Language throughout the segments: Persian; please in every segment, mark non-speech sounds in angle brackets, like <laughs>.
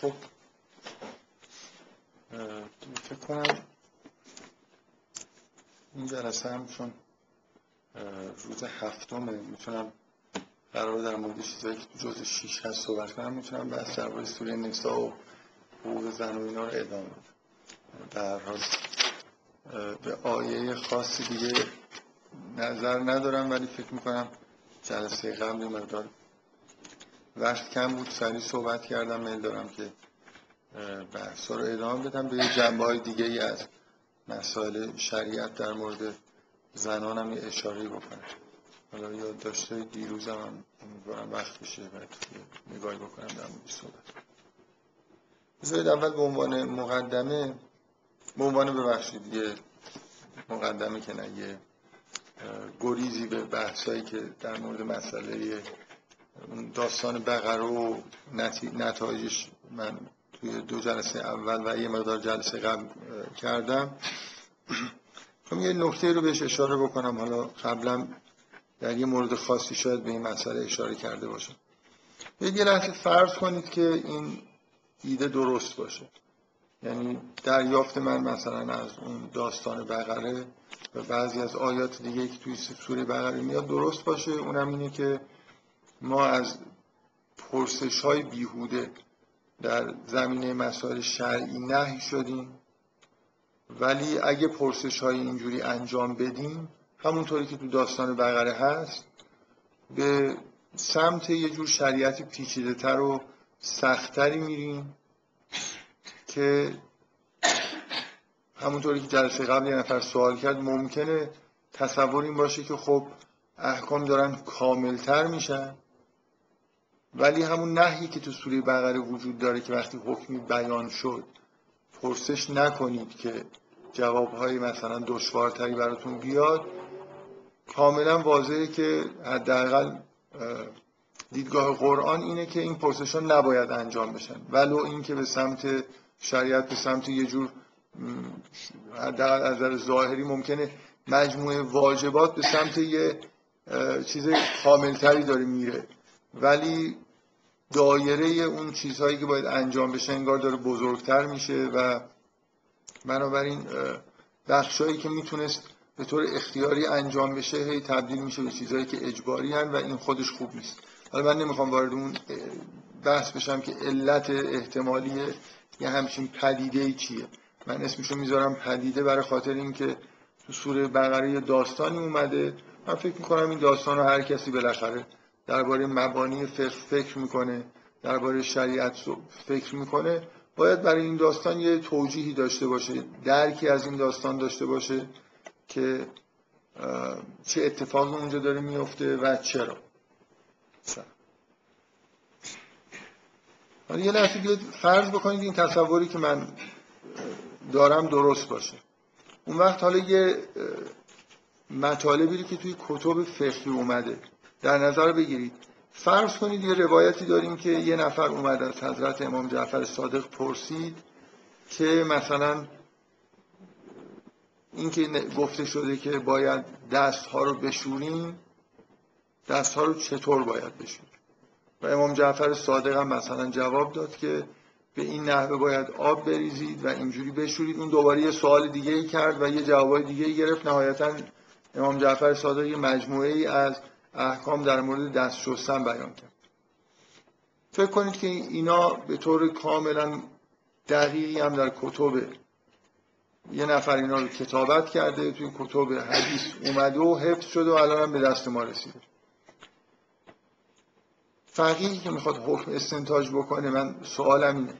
خب فکر کنم این جلسه هم چون روز هفتمه می‌تونم قرار در مورد چیزایی که تو جز شیش هست صحبت کنم می‌تونم بحث در مورد سوره نسا و حقوق زن و اینا رو ادامه در حال به آیه خاصی دیگه نظر ندارم ولی فکر می‌کنم جلسه قبل مقدار وقت کم بود سریع صحبت کردم میل دارم که بحث رو ادامه بدم. به جنبه های دیگه ای از مسائل شریعت در مورد زنان هم اشاره بکنم. حالا یاد داشته دیروز هم امیدوارم وقت بشه و نگاهی بکنم در مورد صحبت. بذارید اول به عنوان مقدمه به عنوان ببخشید یه مقدمه که نه یه گریزی به بحثایی که در مورد مسئله داستان بقره و نتایجش من توی دو جلسه اول و یه مقدار جلسه قبل کردم. خب یه نکته رو بهش اشاره بکنم. حالا قبلا در یه مورد خاصی شاید به این مسئله اشاره کرده باشم. یه لحظه فرض کنید که این ایده درست باشه. یعنی دریافت من مثلا از اون داستان بقره و بعضی از آیات دیگه که توی سوره بقره میاد درست باشه. اونم اینه که ما از پرسش های بیهوده در زمینه مسائل شرعی نهی شدیم. ولی اگه پرسش های اینجوری انجام بدیم همونطوری که تو داستان بقره هست به سمت یه جور شریعت پیچیده تر و سختتری میریم که همونطوری که جلسه قبل یه نفر سوال کرد ممکنه تصور این باشه که خب احکام دارن کاملتر میشن. ولی همون نهی که تو سوره بقره وجود داره که وقتی حکمی بیان شد پرسش نکنید که جوابهای مثلا دشوارتری براتون بیاد. کاملا واضحه که حداقل دیدگاه قرآن اینه که این پرسش نباید انجام بشن. ولو اینکه به سمت شریعت به سمت یه جور حداقل از نظر ظاهری ممکنه مجموعه واجبات به سمت یه چیز کاملتری داره میره. ولی دایره اون چیزهایی که باید انجام بشه انگار داره بزرگتر میشه و بنابراین بخشهایی که می‌تونست به طور اختیاری انجام بشه هی تبدیل میشه به چیزهایی که اجباری هن و این خودش خوب نیست. حالا من نمی‌خوام وارد اون بحث بشم که علت احتمالی یه همچین پدیده چیه. من اسمشو می‌ذارم پدیده برای خاطر اینکه تو سوره بقره داستانی اومده. من فکر می‌کنم این داستان رو هر کسی بالاخره درباره مبانی فقه فکر می‌کنه درباره شریعت فکر می‌کنه. باید برای این داستان یه توجیهی داشته باشه درکی از این داستان داشته باشه که چه اتفاقی اونجا داره میفته و چرا. حالا یه لحظه بیاد فرض بکنید این تصوری که من دارم درست باشه. اون وقت حالا یه مطالبی که توی کتب فقهی اومده. در نظر بگیرید. فرض کنید یه روایتی داریم که یه نفر اومد از حضرت امام جعفر صادق پرسید که مثلا اینکه گفته شده که باید دست ها رو بشوریم دست ها رو چطور باید بشوریم؟ و امام جعفر صادق هم مثلا جواب داد که به این نحوه باید آب بریزید و اینجوری بشورید. اون دوباره یه سوال دیگه ای کرد و یه جوابای دیگه ای گرفت. نهایتا امام جعفر صادق یه مجموعه ای از احکام در مورد دست شستن بیان کرد. فکر کنید که اینا به طور کاملا دقیقی هم در کتب یه نفر اینا رو کتابت کرده توی کتب حدیث اومده و حفظ شده و الان هم به دست ما رسیده. فقیهی که می‌خواد حکم استنتاج بکنه من سوالم اینه.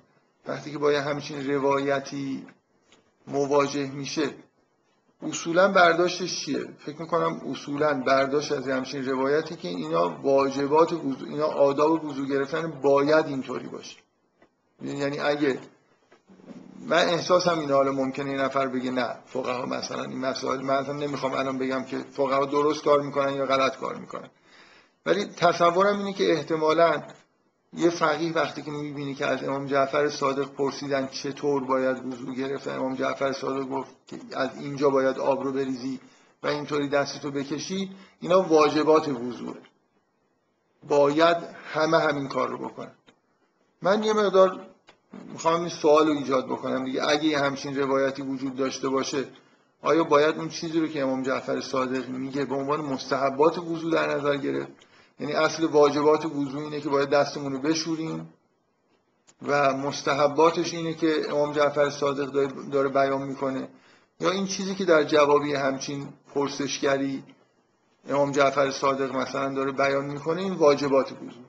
وقتی که با یه همچین روایتی مواجه میشه اصولا برداشتش چیه؟ فکر می‌کنم اصولا برداشت از همچین روایتی که اینا واجبات وضو اینا آداب وضو گرفتن باید اینطوری باشه. یعنی اگه من احساسم اینه حالا ممکنه این نفر بگه نه فقها مثلا این مسائل من اصلا نمی‌خوام الان بگم که فقها درست کار می‌کنن یا غلط کار می‌کنن. ولی تصورم اینه که احتمالا یه فقیه وقتی که می‌بینی که از امام جعفر صادق پرسیدن چطور باید وضو گرفت امام جعفر صادق گفت که از اینجا باید آب رو بریزی و اینطوری دستتو بکشی اینا واجبات وضوه باید همه همین کار رو بکنن. من یه مقدار می‌خوام این سوال رو ایجاد بکنم دیگه. اگه همچین روایتی وجود داشته باشه آیا باید اون چیزی رو که امام جعفر صادق میگه به عنوان مستحبات وضو در نظر گرفت؟ یعنی اصل واجبات وضو اینه که باید دستمون رو بشوریم و مستحباتش اینه که امام جعفر صادق داره بیان می‌کنه. یا این چیزی که در جوابی همچین پرسشگری امام جعفر صادق مثلا داره بیان می‌کنه این واجبات وضو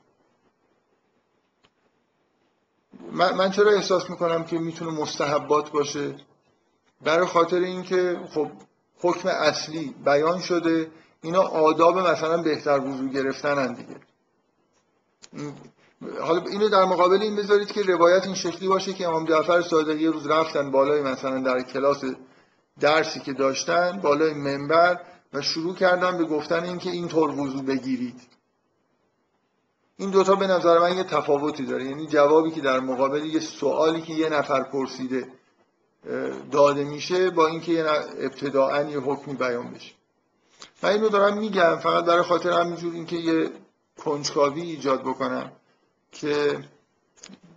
من, من چرا احساس می‌کنم که می‌تونه مستحبات باشه؟ برای خاطر اینکه خب حکم اصلی بیان شده اینا آداب مثلا بهتر وضو گرفتن دیگه. حالا اینو در مقابل این بذارید که روایت این شکلی باشه که امام جعفر صادق یه روز رفتن بالای مثلا در کلاس درسی که داشتن بالای منبر و شروع کردن به گفتن اینکه اینطور وضو بگیرید. این دوتا به نظر من یه تفاوتی داره. یعنی جوابی که در مقابل یه سوالی که یه نفر پرسیده داده میشه با اینکه ابتداعا یه حکمی بیان بشه. من اینو دارم میگم فقط برای خاطر همینجور اینکه یه کنجکاوی ایجاد بکنم که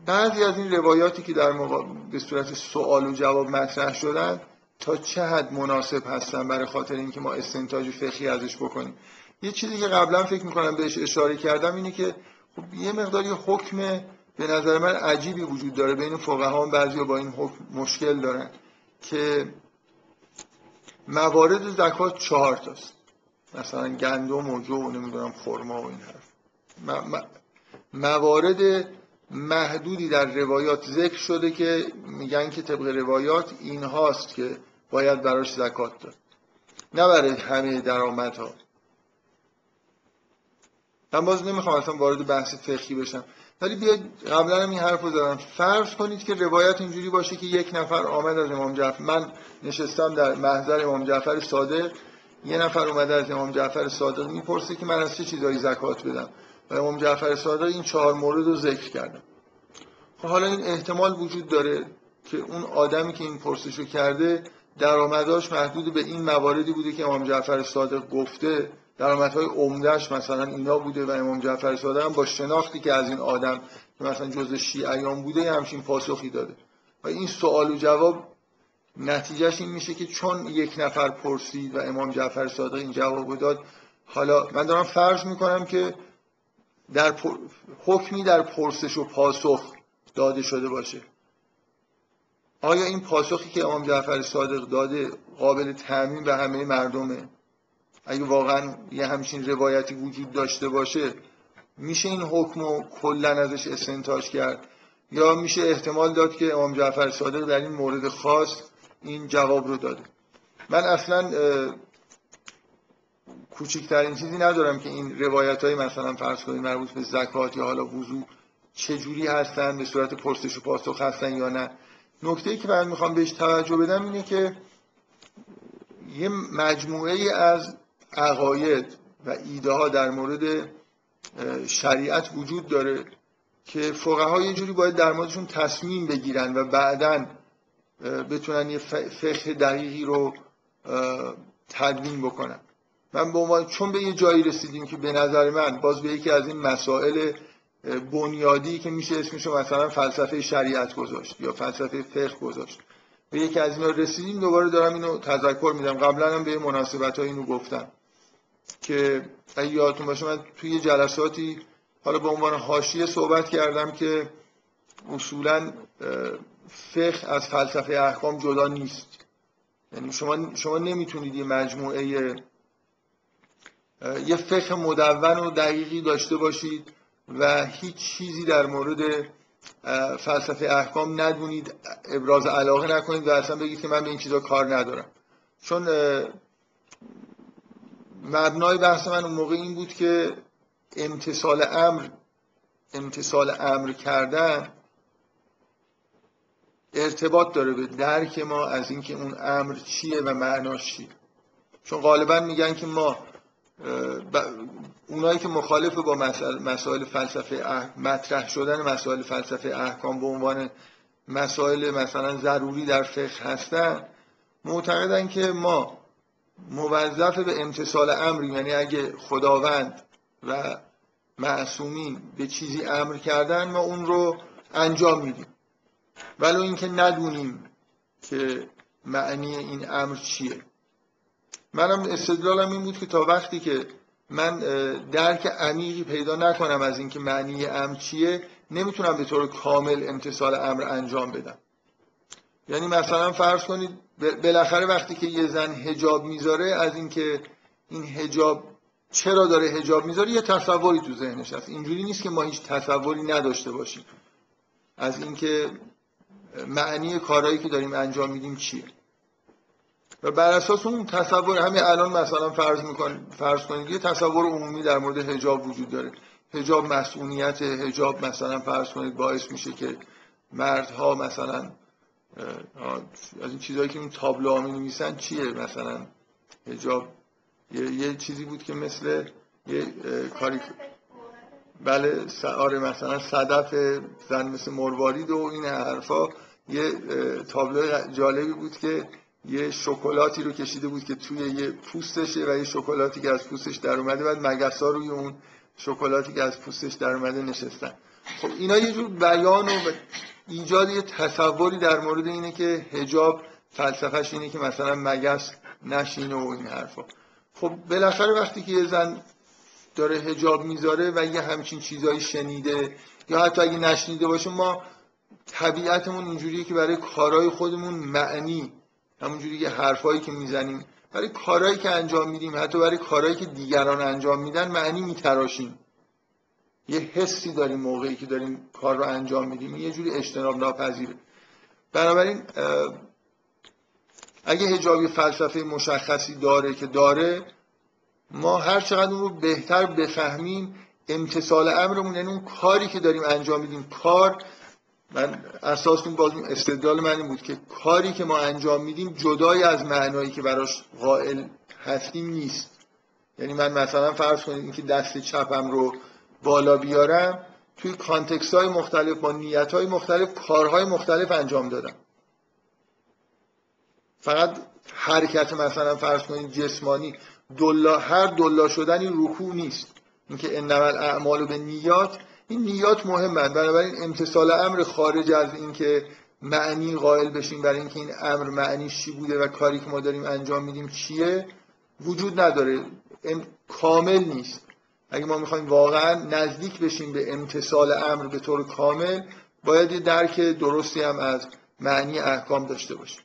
بعضی از این روایاتی که در به صورت سوال و جواب مطرح شدن تا چه حد مناسب هستن برای خاطر اینکه ما استنتاج فقهی ازش بکنیم. یه چیزی که قبلا فکر می‌کنم بهش اشاره کردم اینه که خب یه مقدار یه حکم به نظر من عجیبی وجود داره بین فقها بعضی با این حکم مشکل دارن که موارد زکات چهار تاست. مثلا گندم و جو و نمی‌دونم خرما و این حرف. موارد محدودی در روایات ذکر شده که میگن که طبق روایات این هاست که باید براش زکات داد. نه برای همه درآمدها. من باز نمی‌خوام اصلا وارد بحث فقهی بشم. ولی بیاید قبلا هم این حرف رو زدم. فرض کنید که روایت اینجوری باشه که یک نفر آمد از امام جعفر. من نشستم در محضر امام جعفر صادق. یه نفر اومده از امام جعفر صادق می‌پرسه که من از چه چیزایی زکات بدم؟ و امام جعفر صادق این چهار مورد رو ذکر کردم. خب حالا این احتمال وجود داره که اون آدمی که این پرسش رو کرده درآمداش محدود به این مواردی بوده که امام جعفر صادق گفته. درآمدهای عمدهش مثلا اینا بوده و امام جعفر صادق هم با شناختی که از این آدم که مثلا جزء شیعیان بوده همچین پاسخی داده. و این سوال و جواب نتیجهش این میشه که چون یک نفر پرسید و امام جعفر صادق این جواب داد حالا من دارم فرض می‌کنم که در حکمی در پرسش و پاسخ داده شده باشه. آیا این پاسخی که امام جعفر صادق داده قابل تعمین به همه مردمه؟ اگه واقعا یه همچین روایتی وجود داشته باشه میشه این حکم رو کلا ازش استنتاج کرد؟ یا میشه احتمال داد که امام جعفر صادق در این مورد خاص این جواب رو داده. من اصلا کوچکترین چیزی ندارم که این روایت های مثلا فرض کنید مربوط به زکات یا حالا وضوع چجوری هستن به صورت پرسش و پاسخ هستن یا نه. نکته ای که من می‌خوام بهش توجه بدم اینه که یه مجموعه از عقاید و ایده ها در مورد شریعت وجود داره که فقها یه جوری باید در موردشون تصمیم بگیرن و بعدا بتونن یه فقه دقیقی رو تدوین بکنن. من به عنوان چون به یه جایی رسیدیم که به نظر من باز به یکی از این مسائل بنیادی که میشه اسمش رو مثلا فلسفه شریعت گذاشت یا فلسفه فقه گذاشت. به یکی از اینا رسیدیم دوباره دارم اینو تذکر میدم. قبلا هم به مناسبت ها اینو گفتم که اگه یادتون باشه من توی جلساتی حالا به عنوان حاشیه صحبت کردم که اصولا فقه از فلسفه احکام جدا نیست. یعنی شما شما نمی‌تونید یه مجموعه یه فقه مدون و دقیقی داشته باشید و هیچ چیزی در مورد فلسفه احکام ندونید ابراز علاقه نکنید و اصلا بگید که من به این چیزا کار ندارم. چون مبنای بحث من اون موقع این بود که امتصال امر امتصال امر کردن ارتباط داره به درک ما از اینکه اون امر چیه و معناش چیه. چون غالبا میگن که ما اونایی که مخالف با مسائل فلسفه مطرح شدن مسائل فلسفه احکام به عنوان مسائل مثلا ضروری در فقه هستن معتقدن که ما موظف به امتصال امری یعنی اگه خداوند و معصومین به چیزی امر کردن ما اون رو انجام میدیم. ولو اینکه ندونیم که معنی این امر چیه. منم استدلالم این بود که تا وقتی که من درک عمیقی پیدا نکنم از اینکه معنی امر چیه نمی‌تونم به طور کامل امتصال امر انجام بدم. یعنی مثلا فرض کنید بالاخره وقتی که یه زن هجاب می‌ذاره از اینکه این هجاب چرا داره هجاب می‌ذاره یه تصوری تو ذهنش هست. اینجوری نیست که ما هیچ تصوری نداشته باشیم. از اینکه معنی کارهایی که داریم انجام میدیم چیه؟ و بر اساس اون تصور همین الان مثلا فرض میکن فرض کنید یه تصور عمومی در مورد حجاب وجود داره. حجاب مسئولیت حجاب مثلا فرض کنید باعث میشه که مردها مثلا از این چیزهایی که این تابلوها می نویسن چیه مثلا؟ حجاب یه, یه چیزی بود که مثل یه کاری بله آره مثلا صدف زن مثل مروارید و این حرفا. یه تابلو جالبی بود که یه شکلاتی رو کشیده بود که توی یه پوستشه و یه شکلاتی که از پوستش در اومده بعد مگسا روی اون شکلاتی که از پوستش در اومده نشستن. خب اینا یه جور بیان و ایجاد یه تصوری در مورد اینه که هجاب فلسفهش اینه که مثلا مگس نشینه و این حرفا. خب بالاخره وقتی که یه زن داره هجاب می‌ذاره و یه همچین چیزایی شنیده یا حتی اگه نشنیده باشه ما طبیعتمون اینجوریه که برای کارهای خودمون معنی همونجوری که حرفایی که می‌زنیم. برای کارهایی که انجام میدیم حتی برای کارهایی که دیگران انجام میدن معنی میتراشیم. یه حسی داریم موقعی که داریم کار رو انجام میدیم. یه جوری اجتناب ناپذیره بنابراین اگه هجابی فلسفه مشخصی داره که داره ما هر چقدر اون رو بهتر بفهمیم امتصال امرمون یعنی اون کاری که داریم انجام میدیم کار من اساس این باز استدلال من این بود که کاری که ما انجام میدیم جدای از معنایی که براش قائل هستیم نیست. یعنی من مثلا فرض کنید که دست چپم رو بالا بیارم توی کانتکست های مختلف با نیت های مختلف کارهای مختلف انجام دادم. فقط حرکت مثلا فرض کنید جسمانی دلا هر دلا شدنی رکوع نیست. اینکه انما الاعمال به نیات این نیات مهمه بنابراین امتصال امر خارج از اینکه معنی قائل بشیم برای اینکه این امر معنیش چی بوده و کاری که ما داریم انجام میدیم چیه وجود نداره. کامل نیست. اگه ما می‌خوایم واقعا نزدیک بشیم به امتصال امر به طور کامل باید یه درک درستی هم از معنی احکام داشته باشیم.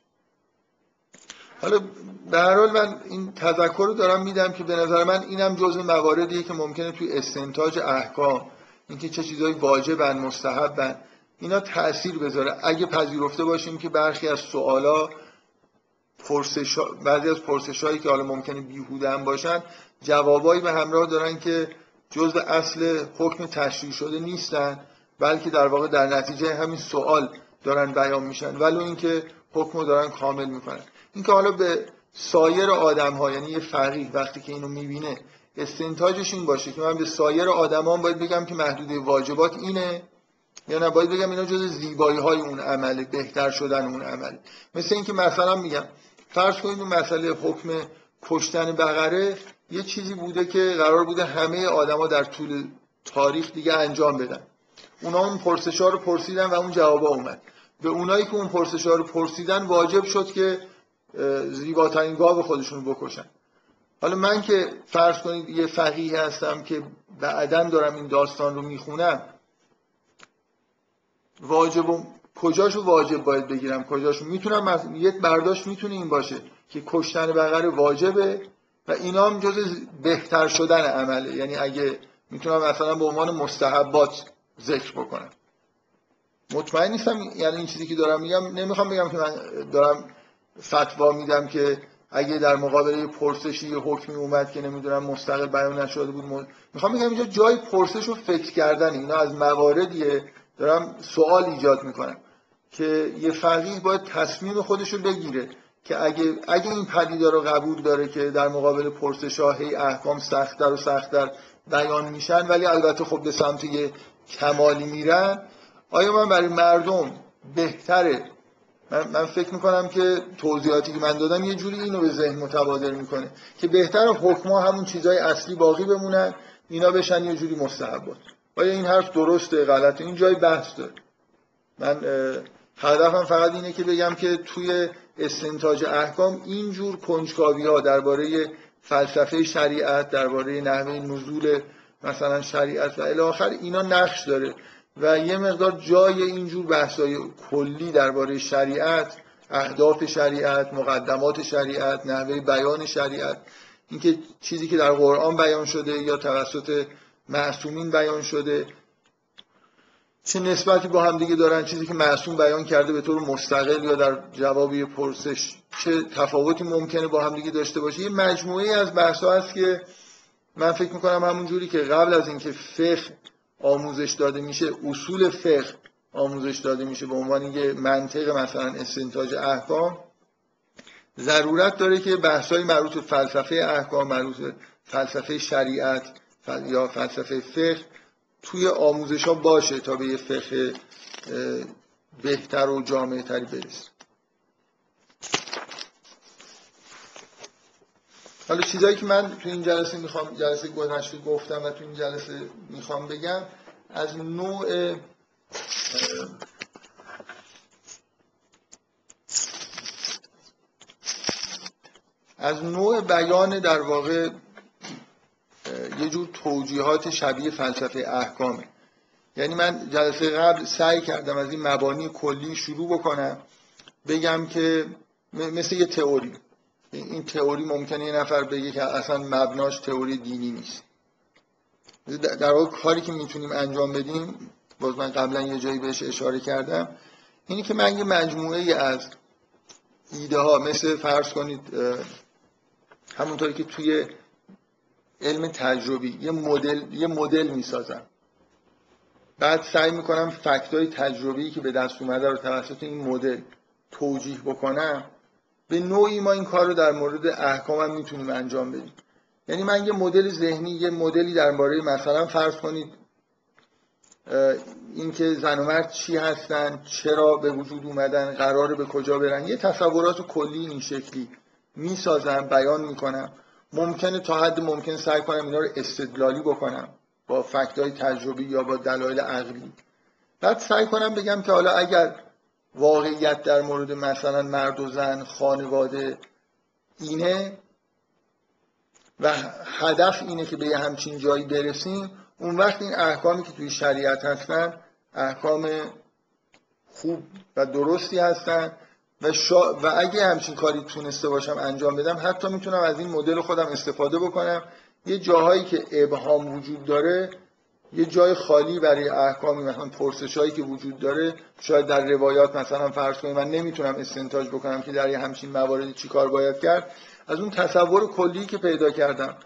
حالا به هر حال من این تذکر رو دارم میدم که به نظر من اینم جزء مواردیه که ممکنه توی استنتاج احکام اینکه چه چیزایی واجبن مستحبن اینا تاثیر بذاره. اگه پذیرفته باشیم که برخی از سوالا پرسش بعضی از پرسش هایی که حالا ممکنه بیهوده هم باشن جوابایی به همراه دارن که جزء اصل حکم تشریع شده نیستن بلکه در واقع در نتیجه همین سوال دارن بیان میشن. ولو اینکه حکم دارن کامل می‌کنن. اینکه حالا به سایر آدم ها یعنی یه فقیه وقتی که اینو می‌بینه استنتاجش این باشه که من به سایر آدمان باید بگم که محدوده واجبات اینه یا نه؟ باید بگم اینا جز زیبایی های اون عمله بهتر شدن اون عمله مثل اینکه مثلا میگم فرض کنید اون مسئله حکم کشتن بقره یه چیزی بوده که قرار بوده همه آدما در طول تاریخ دیگه انجام بدن. اونا اون پرسش رو پرسیدن و اون جوابا اومد. به اونایی که اون پرسش رو پرسیدن واجب شد که زیباترین گاو خودشون بکشن. حالا من که فرض کنید یه فقیه هستم که بعدا دارم این داستان رو می‌خونم واجب و کجاشو واجب باید بگیرم؟ کجاشو می‌تونم یک برداشت می‌تونه این باشه که کشتن بقره واجبه و اینا هم جز بهتر شدن عمله. یعنی اگه می‌تونم مثلا به عنوان مستحبات ذکر بکنم. مطمئن نیستم یعنی این چیزی که دارم میگم نمی‌خوام بگم که من دارم فتوا میدم که اگه در مقابله پرسشی یه حکمی اومد که نمی‌دونم مستقل بیان نشده بود می‌خوام بگم اینجا جای پرسش و فکر کردن اینا از مواردیه. دارم سوال ایجاد می‌کنم که یه فقیه باید تصمیم خودش رو بگیره که اگه, اگه این پدیده رو قبول داره که در مقابل پرسش هی احکام سختتر و سختتر بیان میشن ولی البته خب به سمت یه کمالی میرن آیا من برای مردم بهتره من, من فکر می‌کنم که توضیحاتی که من دادم یه جوری اینو به ذهن متبادر می‌کنه که بهتر حکما همون چیزهای اصلی باقی بمونن اینا بشن یه جوری مستحبات. آیا این حرف درسته غلطه؟ این جای بحث داره. من هدفم فقط اینه که بگم که توی استنتاج احکام اینجور کنجکاوی ها درباره فلسفه شریعت درباره نحوه نزول مثلا شریعت و الاخر اینا نقش داره. و یه مقدار جای اینجور بحثای کلی درباره شریعت اهداف شریعت مقدمات شریعت نحوه بیان شریعت اینکه چیزی که در قرآن بیان شده یا توسط معصومین بیان شده چه نسبتی با هم دیگه دارن چیزی که معصوم بیان کرده به طور مستقل یا در جوابی پرسش چه تفاوتی ممکنه با هم دیگه داشته باشه؟ یه مجموعه از بحث هست که من فکر می‌کنم همون جوری که قبل از اینکه فقه آموزش داده میشه اصول فقه آموزش داده میشه به عنوان یه منطق مثلا استنتاج احکام. ضرورت داره که بحث‌های مربوط فلسفه احکام مربوط فلسفه شریعت یا فلسفه فقه توی آموزش ها باشه تا به یه فقه بهتر و جامعه تری برسه. حالا چیزایی که من تو این جلسه می‌خوام جلسه گذشته گفتم و تو این جلسه می‌خوام بگم از نوع از نوع بیان در واقع یه جور توجیهات شبیه فلسفه احکامه. یعنی من جلسه قبل سعی کردم از این مبانی کلی شروع بکنم بگم که مثل یه تئوری. این تئوری ممکنه یه نفر بگه که اصلا مبناش تئوری دینی نیست. در واقع کاری که می‌تونیم انجام بدیم باز من قبلا یه جایی بهش اشاره کردم اینی که من یه مجموعه از ایده ها مثل فرض کنید همونطوری که توی علم تجربی یه مدل یه مدل می‌سازم. بعد سعی می‌کنم فکتای تجربی که به دست اومده رو توسط این مدل توجیه بکنم به نوعی ما این کار رو در مورد احکام هم می‌تونیم انجام بدیم. یعنی من یه مدل ذهنی یه مدلی درباره مثلا فرض کنید اینکه زن و مرد چی هستن چرا به وجود اومدن قراره به کجا برن. یه تصورات کلی این شکلی می‌سازم بیان می‌کنم. ممکنه تا حد ممکن سعی کنم اینا رو استدلالی بکنم با فکتای تجربی یا با دلایل عقلی. بعد سعی کنم بگم که حالا اگر واقعیت در مورد مثلا مرد و زن خانواده اینه و هدف اینه که به یه همچین جایی برسیم. اون وقت این احکامی که توی شریعت هستن احکام خوب و درستی هستن و, و اگه همچین کاری تونسته باشم انجام بدم حتی می‌تونم از این مدل خودم استفاده بکنم. یه جاهایی که ابهام وجود داره یه جای خالی برای احکامی مثلا پرسش هایی که وجود داره شاید در روایات مثلا فرض کنیم من نمی‌تونم استنتاج بکنم که در یه همچین مواردی چی کار باید کرد. از اون تصور کلی که پیدا کردم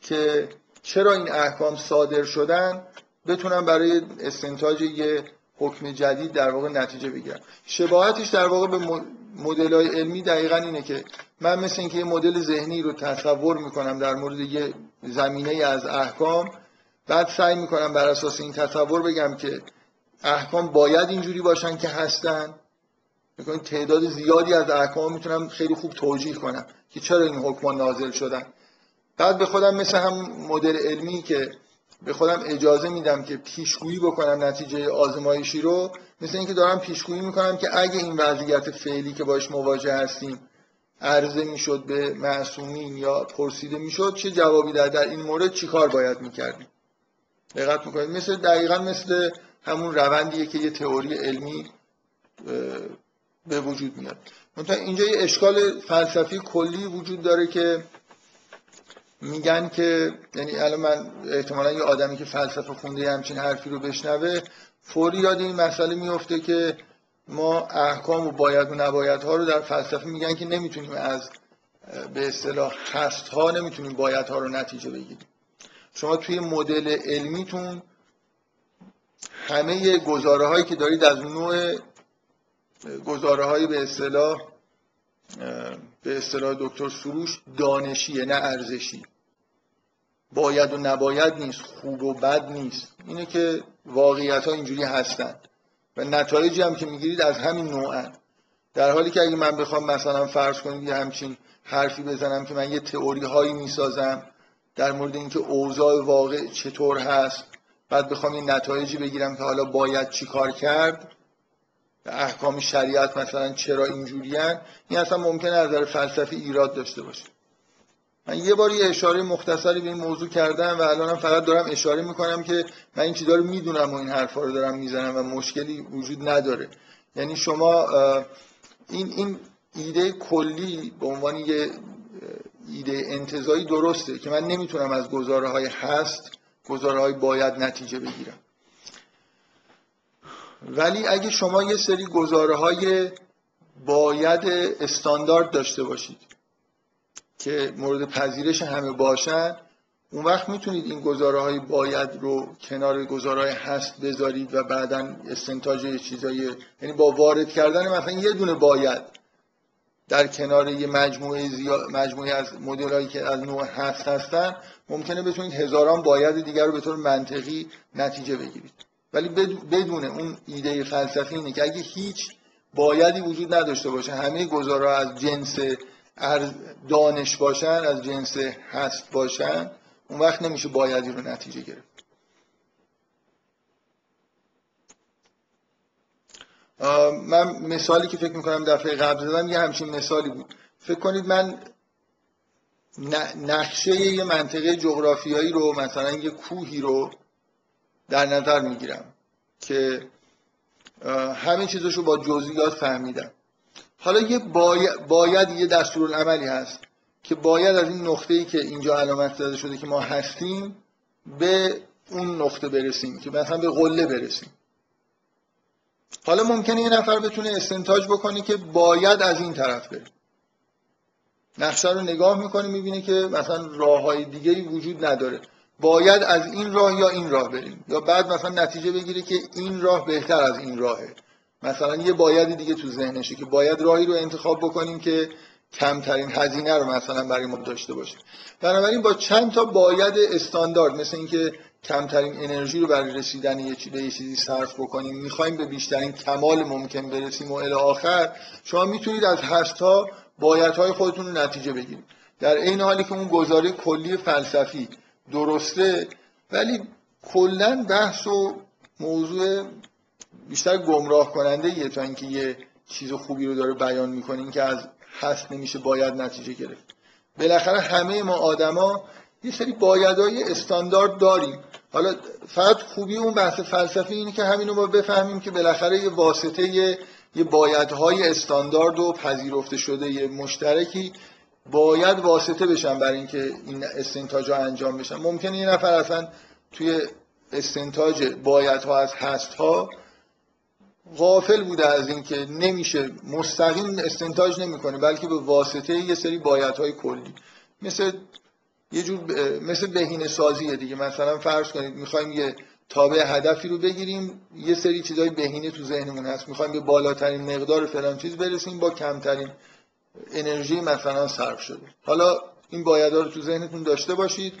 که چرا این احکام صادر شدن بتونم برای استنتاج یه حکم جدید در واقع نتیجه بگیرم. شباهتش در واقع به مدل های علمی دقیقا اینه که من مثل اینکه یه مدل ذهنی رو تصور می‌کنم در مورد یه زمینه از احکام بعد سعی می‌کنم بر اساس این تصور بگم که احکام باید اینجوری باشن که هستن. می‌کنم تعداد زیادی از احکام می‌تونم خیلی خوب توجیه کنم که چرا این حکمان نازل شدن. بعد به خودم مثل هم مدل علمی که به خودم اجازه میدم که پیشگویی بکنم نتیجه آزمایشی رو مثل اینکه دارم پیشگویی می‌کنم که اگه این وضعیت فعلی که باش مواجه هستیم عرضه می‌شد به معصومین یا پرسیده می‌شد چه جوابی در, در این مورد چیکار باید می‌کردیم؟ دقت می‌کنید. مثل دقیقا مثل همون روندیه که یه تئوری علمی به وجود میاد. اینجا یه اشکال فلسفی کلی وجود داره که میگن که یعنی الان من احتمالا یه آدمی که فلسفه خونده همچین حرفی رو بشنوه فوری یاد این مسئله میفته که ما احکام و باید و نباید ها رو در فلسفه میگن که نمی‌تونیم از به اصطلاح هست ها نمی‌تونیم باید ها رو نتیجه بگیریم. شما توی مدل علمیتون همه گزاره هایی که دارید از نوع گزاره های به اصطلاح به اصطلاح دکتر سروش دانشیه نه ارزشی. باید و نباید نیست خوب و بد نیست. اینه که واقعیت ها اینجوری هستن و نتایجی هم که می‌گیرید از همین نوعن در حالی که اگه من بخوام مثلا فرض کنید یه همچین حرفی بزنم که من یه تئوری هایی می‌سازم در مورد اینکه اوضاع واقع چطور هست بعد بخوام این نتایجی بگیرم که حالا باید چی کار کرد. احکام شریعت مثلا چرا اینجورین این اصلا ممکنه از نظر فلسفی ایراد داشته باشه. من یه بار یه اشاره مختصری به این موضوع کردم و الانم فقط دارم اشاره می‌کنم که من این چیزا رو می‌دونم و این حرفا رو دارم می‌زنم و مشکلی وجود نداره. یعنی شما این این ایده کلی به عنوان یه ایده انتظایی درسته که من نمی‌تونم از گزاره های هست گزاره های باید نتیجه بگیرم. ولی اگه شما یه سری گزاره های باید استاندارد داشته باشید که مورد پذیرش همه باشن اون وقت می‌تونید این گزاره های باید رو کنار گزاره های هست بذارید و بعدا استنتاج چیزای یعنی با وارد کردن مثلا یه دونه باید در کنار یه مجموعه مجموعه از مدل که از نوع هست هستن ممکنه بتونید هزاران باید دیگر رو به طور منطقی نتیجه بگیرید. ولی بدون اون ایده فلسفی اینه که اگه هیچ بایدی وجود نداشته باشه همه گزاره از جنس دانش باشن از جنس هست باشن اون وقت نمیشه بایدی رو نتیجه گرفت. من مثالی که فکر می‌کنم دفعه قبل زدم یه همچین مثالی بود. فکر کنید من نقشه یه منطقه جغرافیایی رو مثلا یه کوهی رو در نظر می‌گیرم که همه چیزشو با جزئیات فهمیدم. حالا یه باید, باید یه دستورالعملی هست که باید از این نقطه‌ای که اینجا علامت زده شده که ما هستیم به اون نقطه برسیم که مثلا به قله برسیم. حالا ممکنه یه نفر بتونه استنتاج بکنه که باید از این طرف بره. نقشه رو نگاه می‌کنه می‌بینه که مثلا راه های دیگه وجود نداره. باید از این راه یا این راه بریم؟ یا بعد مثلا نتیجه بگیره که این راه بهتر از این راهه. مثلا یه باید دیگه تو ذهنشه که باید راهی رو انتخاب بکنیم که کمترین هزینه رو مثلا برای ما داشته باشه بنابراین با چند تا باید استاندارد مثل اینکه کمترین انرژی رو برای رسیدن یه چیزی یه چیزی صرف بکنیم می‌خوایم به بیشترین کمال ممکن برسیم و الی آخر شما می‌تونید از هشتا بایدهای خودتون رو نتیجه بگیرید. در این حالی که اون گزاره کلی فلسفی درسته ولی کلا بحث و موضوع بیشتر گمراه کننده یه تا اینکه یه چیز خوبی رو داره بیان می‌کنه که از هست نمیشه باید نتیجه گرفت. بالاخره همه ما آدما یه سری بایدهای استاندارد داریم. حالا فقط خوبی اون بحث فلسفی اینه که همینو ما بفهمیم که بالاخره یه واسطه یه, یه بایدهای استاندارد و پذیرفته شده یه مشترکی باید واسطه بشن برای اینکه این استنتاج ها انجام بشن. ممکنه یه نفر اصلا توی استنتاج بایدها از هست ها غافل بوده از اینکه نمیشه مستقیم استنتاج نمی‌کنه بلکه به واسطه یه سری بایدهای کلی. مثل یه جور مثل بهینه سازیه دیگه. مثلا فرض کنید می‌خوایم یه تابع هدفی رو بگیریم یه سری چیزای بهینه تو ذهنمون هست. می‌خوایم به بالاترین مقدار فلان چیز برسیم با کمترین انرژی مثلا صرف شده. حالا این بایدا رو تو ذهنتون داشته باشید.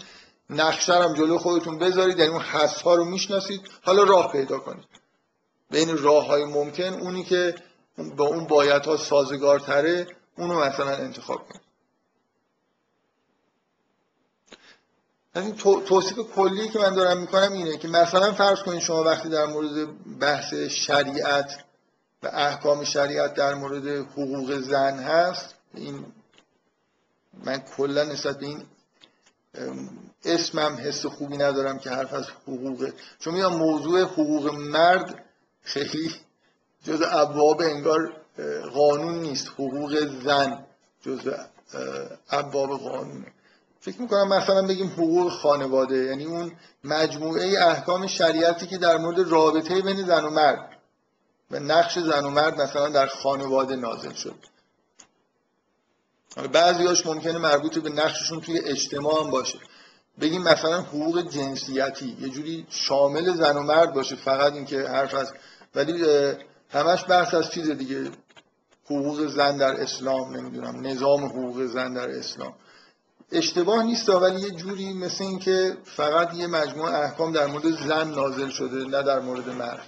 نقشه هم جلو خودتون بذارید یعنی اون حس ها رو می‌شناسید. حالا راه پیدا کنید. بین راه های ممکن اونی که با اون بایدها سازگارتره اونو مثلا انتخاب کنید. این توصیف کلی که من دارم می‌کنم اینه که مثلا فرض کنید شما وقتی در مورد بحث شریعت و احکام شریعت در مورد حقوق زن هست این من کلا نسبت به این اسمم حس خوبی ندارم که حرف از حقوق. چون میگم موضوع حقوق مرد خیلی جز ابواب انگار قانون نیست. حقوق زن جز ابواب قانونه. فکر می‌کنم مثلا بگیم حقوق خانواده یعنی اون مجموعه احکام شریعتی که در مورد رابطه بین زن و مرد و نقش زن و مرد مثلا در خانواده نازل شد. بعضیاش ممکنه مربوط به نقششون توی اجتماع هم باشه. بگیم مثلا حقوق جنسیتی یه جوری شامل زن و مرد باشه فقط اینکه حرف از ولی همش بحث از چیز دیگه. حقوق زن در اسلام نمی‌دونم نظام حقوق زن در اسلام. اشتباه نیست ولی یه جوری مثل اینکه فقط یه مجموعه احکام در مورد زن نازل شده نه در مورد مرد.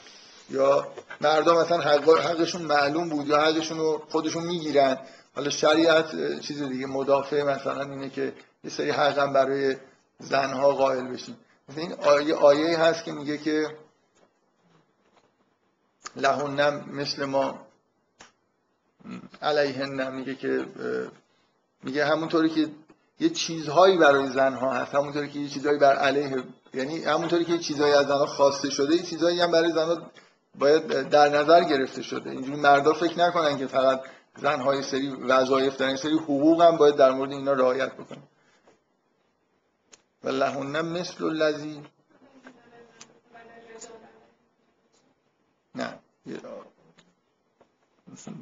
یا مردم مثلا حقشون معلوم بود یا حقشون رو خودشون می‌گیرن. حالا شریعت چیز دیگه مدافع مثلا اینه که یه سری حقم برای زنها قائل بشین. مثلا این آیه, آیه هست که میگه که لهنم مثل ما علیهن میگه که میگه همونطوری که یه چیزهایی برای زنها هست. همونطوری که یه چیزهایی بر علیه یعنی همونطوری که یه چیزهایی از زنها خواسته شده یه چیزهایی هم برای زنها باید در نظر گرفته شده. اینجوری مردا فکر نکنن که فقط زنهای سری وظایف دارن سری حقوق هم باید در مورد اینا رعایت بکنن. و لهن مثل الذی نه.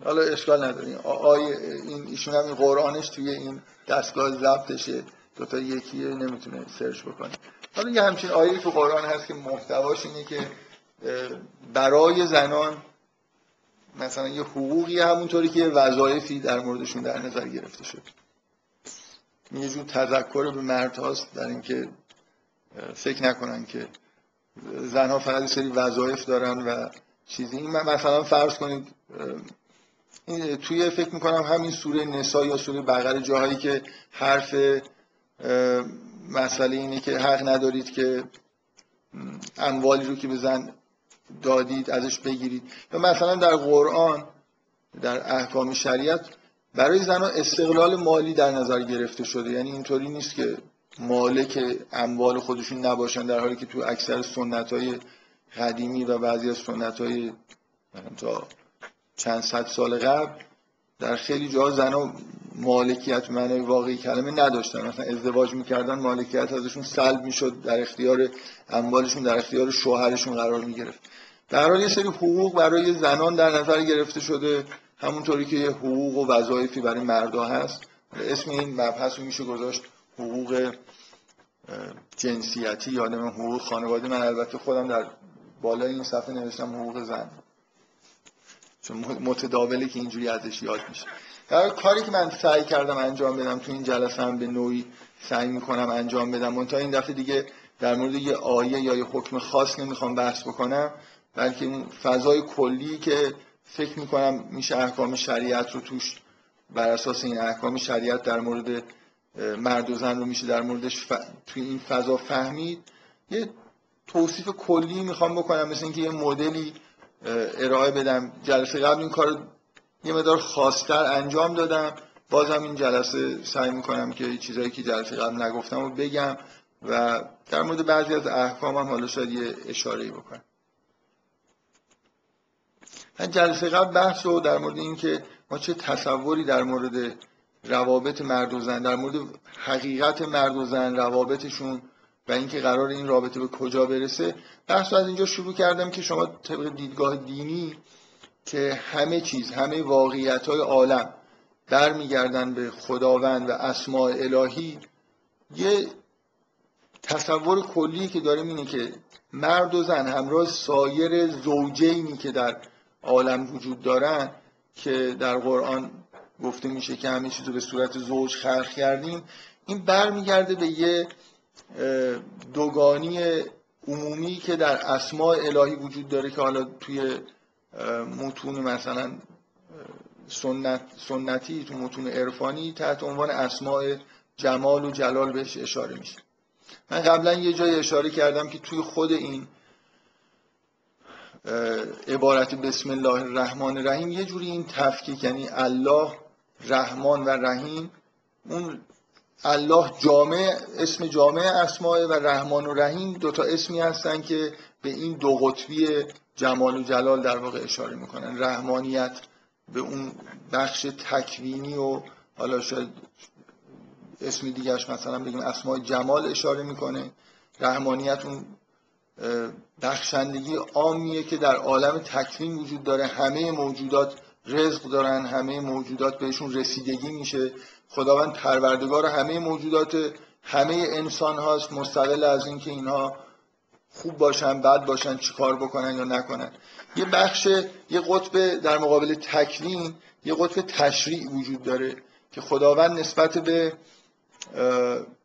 حالا اشکال نداره. آیه این ایشون هم این قرآنش توی این دستگاه ضبطشه. دو تا یکیه نمی‌تونه سرچ بکنه. حالا یه همچین آیه تو قرآن هست که محتواش اینه که برای زنان مثلا یه حقوقی همونطوری که وظایفی در موردشون در نظر گرفته شد یه جور تذکر به مرد هاست در اینکه فکر نکنن که زنها فقط سری وظایف دارن و چیزی. این مثلا فرض کنید توی فکر می‌کنم همین سوره نسا یا سوره بقره جاهایی که حرف مسئله اینه که حق ندارید که اموالی رو که به زن دادید ازش بگیرید. یا مثلا در قرآن در احکام شریعت برای زنها استقلال مالی در نظر گرفته شده. یعنی اینطوری نیست که مالک اموال خودشون نباشن در حالی که تو اکثر سنت های قدیمی و بعضی از سنت های تا چند صد سال قبل در خیلی جا زنها مالکیت معنای واقعی کلمه نداشتن. مثلا ازدواج می‌کردن مالکیت ازشون سلب می‌شد در اختیار اموالشون در اختیار شوهرشون قرار می‌گرفت. در حال یه سری حقوق برای زنان در نظر گرفته شده. همونطوری که یه حقوق و وظایفی برای مردا هست. اسم این مبحث رو میشه گذاشت حقوق جنسیتی. یا حقوق خانواده. من البته خودم در بالای این صفحه نوشتم حقوق زن. چون متداوله که اینجوری ازش یاد میشه. در کاری که من سعی کردم انجام بدم تو این جلسه هم به نوعی سعی می‌کنم انجام بدم. تا این دفعه دیگه در مورد یه آیه یا یه حکم خاص نمی‌خوام بحث بکنم بلکه اون فضای کلی که فکر می‌کنم میشه احکام شریعت رو توش بر اساس این احکام شریعت در مورد مرد و زن رو میشه در موردش ف... توی این فضا فهمید. یه توصیف کلی می‌خوام بکنم مثل اینکه یه مدلی ارائه بدم. جلسه قبل این کار یه مدار خاصتر انجام دادم. بازم این جلسه سعی می‌کنم که چیزایی که جلسه قبل نگفتم رو بگم و در مورد بعضی از احکام هم حالا شاید یه اشاره بکنم. من جلسه قبل بحث رو در مورد اینکه ما چه تصوری در مورد روابط مرد و زن در مورد حقیقت مرد و زن روابطشون و اینکه قرار این رابطه به کجا برسه بحث از اینجا شروع کردم که شما طبق دیدگاه دینی که همه چیز همه واقعیت های عالم برمیگردن به خداوند و اسماع الهی یه تصور کلی که داریم اینه که مرد و زن همراه سایر زوجینی که در عالم وجود دارن که در قرآن گفته میشه که همه چیز رو به صورت زوج خلق کردیم این برمیگرده به یه دوگانی عمومی که در اسماع الهی وجود داره که حالا توی متون مثلا سنت سنتی تو متون عرفانی تحت عنوان اسماع جمال و جلال بهش اشاره میشه. من قبلا یه جای اشاره کردم که توی خود این عبارت بسم الله الرحمن الرحیم یه جوری این تفکیک یعنی الله رحمان و رحیم اون الله جامع اسم جامع اسماء و رحمان و رحیم دوتا اسمی هستن که به این دو قطبی جمال و جلال در واقع اشاره می‌کنن. رحمانیت به اون بخش تکوینی و حالا شاید اسمی دیگرش مثلا بگیم اسماء جمال اشاره می‌کنه. رحمانیت اون بخشندگی عامیه که در عالم تکوین وجود داره. همه موجودات رزق دارن همه موجودات بهشون رسیدگی میشه. خداوند پروردگار همه موجودات همه انسان هاست مستقل از اینکه اینها خوب باشن بد باشن چیکار بکنن یا نکنن. یه بخش یه قطب در مقابل تکوین یه قطب تشریع وجود داره که خداوند نسبت به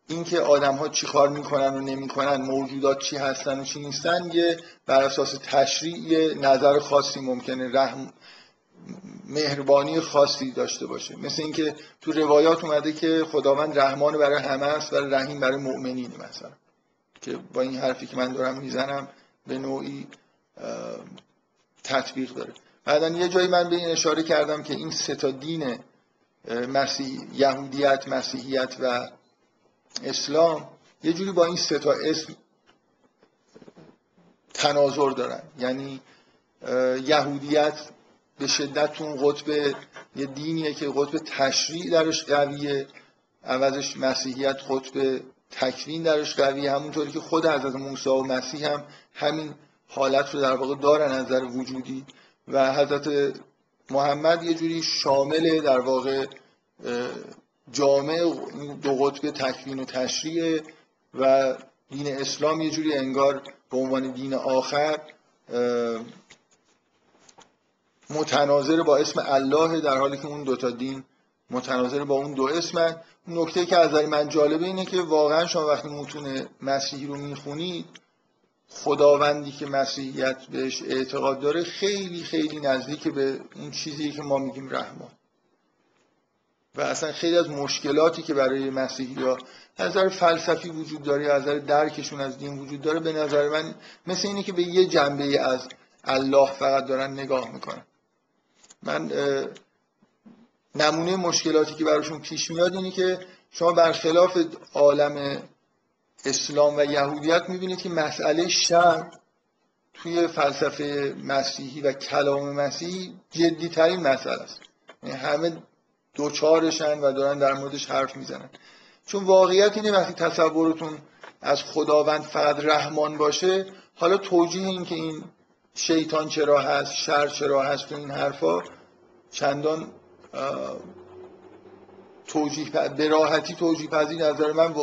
اینکه آدم ها چی کار می‌کنن و نمی‌کنن موجودات چی هستن و چی نیستن یه بر اساس تشریع نظر خاصی ممکنه رحم مهربانی خاصی داشته باشه. مثل اینکه تو روایات اومده که خداوند رحمان برای همه است و رحیم برای مؤمنین مثلا. که با این حرفی که من دارم می‌زنم به نوعی تطبیق داره. بعدا یه جایی من به این اشاره کردم که این سه تا دین مسیح یهودیت مسیحیت و اسلام یه جوری با این سه تا اسم تناظر دارن. یعنی یهودیت به شدت اون قطب یه دینیه که قطب تشریع درش قویه. عوضش مسیحیت قطب تکوین درش قویه. همونطوری که خود حضرت موسی و مسیح هم همین حالت رو در واقع دارن نظر وجودی. و حضرت محمد یه جوری شامل در واقع جامع دو قطب تکوین و تشریع و دین اسلام یه جوری انگار به عنوان دین آخر متناظر با اسم الله در حالی که اون دوتا دین متناظر با اون دو اسمن. نکته که از من جالبه اینه که واقعا شما وقتی متون مسیحی رو می‌خونید خداوندی که مسیحیت بهش اعتقاد داره خیلی خیلی نزدیک به اون چیزی که ما میگیم رحمان. و اصلا خیلی از مشکلاتی که برای مسیحی از نظر فلسفی وجود داره از نظر درکشون از دین وجود داره به نظر من مثل اینه که به یه جنبه از الله فقط دارن نگاه می‌کنن. من نمونه مشکلاتی که براشون پیش میاد اینه که شما برخلاف عالم اسلام و یهودیت می‌بینید که مسئله شر توی فلسفه مسیحی و کلام مسیحی جدی ترین مسئله است. یعنی همه دوچارشن و دارن در موردش حرف می‌زنن. چون واقعیت اینه وقتی تصورتون از خداوند فقط رحمان باشه حالا توجیه این که این شیطان چرا هست شر چرا هست تو این حرفا چندان توجیه به راحتی توجیه پذیر نظر من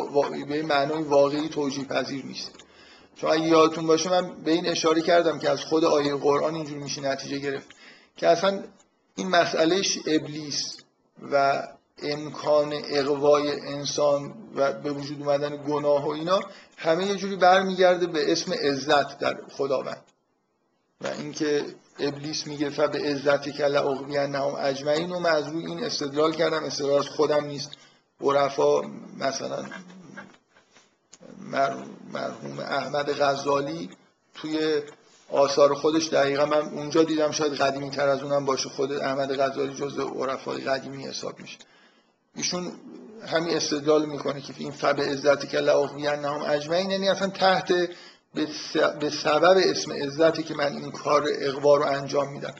به معنای واقعی توجیه پذیر نیست. چون اگه یادتون باشه من به این اشاره کردم که از خود آیه قرآن اینجور میشه نتیجه گرفت که اصلا این مسئلهش ابلیس و امکان اقوای انسان و به وجود اومدن گناه و اینا همه یه جوری برمیگرده به اسم عزت در خداوند. و اینکه ابلیس میگه به عزت کل اغویان نهم اجمعین و از روی این استدلال کردم استدلال خودم نیست. عرفا مثلا مرحوم احمد غزالی توی آثار خودش دقیقا من اونجا دیدم شاید قدیمی تر از اونم باشه خود احمد غزالی جز عرفای قدیمی حساب میشه. ایشون همین استدلال می‌کنه که این فب عزتی که لعقیان نهم اجمعین یعنی اصلا تحت به سبب اسم عزتی که من این کار اقوا رو انجام میدم.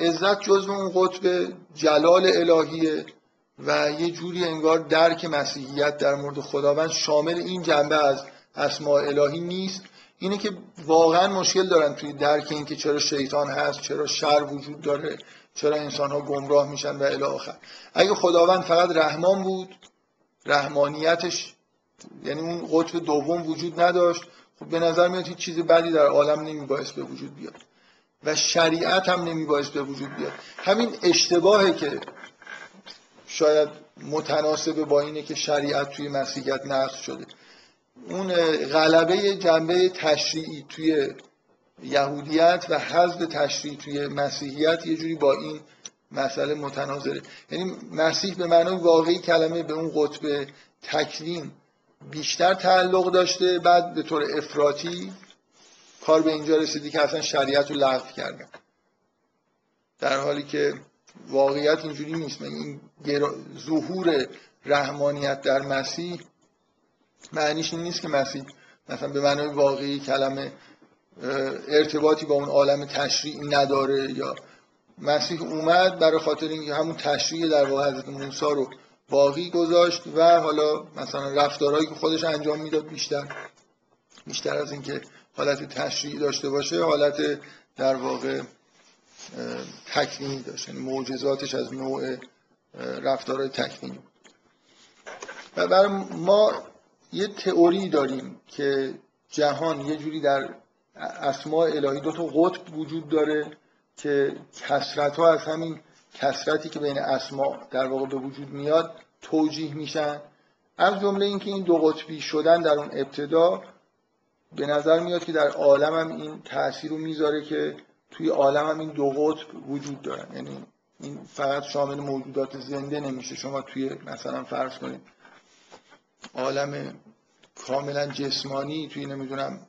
عزت جزو اون قطب جلال الهیه و یه جوری انگار درک مسیحیت در مورد خداوند شامل این جنبه از اسماء الهی نیست. اینه که واقعا مشکل دارن توی درک این که چرا شیطان هست چرا شر وجود داره چرا انسان ها گمراه میشن و الی آخر. اگه خداوند فقط رحمان بود رحمانیتش یعنی اون قطب دوم وجود نداشت خب به نظر میاد هیچ چیز بدی در عالم نمیبایست به وجود بیاد. و شریعت هم نمیبایست به وجود بیاد. همین اشتباهه که شاید متناسب با اینه که شریعت توی مسیحیت نقض شده. اون غلبه جنبه تشریعی توی یهودیت و حذف تشریع توی مسیحیت یه جوری با این مسئله متناظره. یعنی مسیح به معنای واقعی کلمه به اون قطب تکوین بیشتر تعلق داشته بعد به طور افراطی کار به اینجا رسیدی که اصلا شریعت رو لغو کردن در حالی که واقعیت اینجوری نیست. این ظهور رحمانیت در مسیح معنیش این نیست که مسیح مثلا به معنای واقعی کلمه ارتباطی با اون عالم تشریعی نداره یا مسیح اومد برای خاطر اینکه همون تشریع در واقع حضرت موسی رو باقی گذاشت و حالا مثلا رفتارهایی که خودش انجام می‌داد بیشتر. بیشتر از اینکه حالت تشریعی داشته باشه حالت در واقع تکوینی داشت. یعنی معجزاتش از نوع رفتارهای تکوینی و برای ما یه تئوری داریم که جهان یه جوری در اسماء الهی دو تا قطب وجود داره که کسرت ها از همین کسرتی که بین اسما در واقع به وجود میاد توجیه میشن. از جمله اینکه این دو قطبی شدن در اون ابتدا به نظر میاد که در عالم هم این تاثیر رو می‌ذاره که توی عالم هم این دو قطب وجود دارن. یعنی این فقط شامل موجودات زنده نمیشه. شما توی مثلا فرض کنید عالم کاملا جسمانی توی نمی‌دونم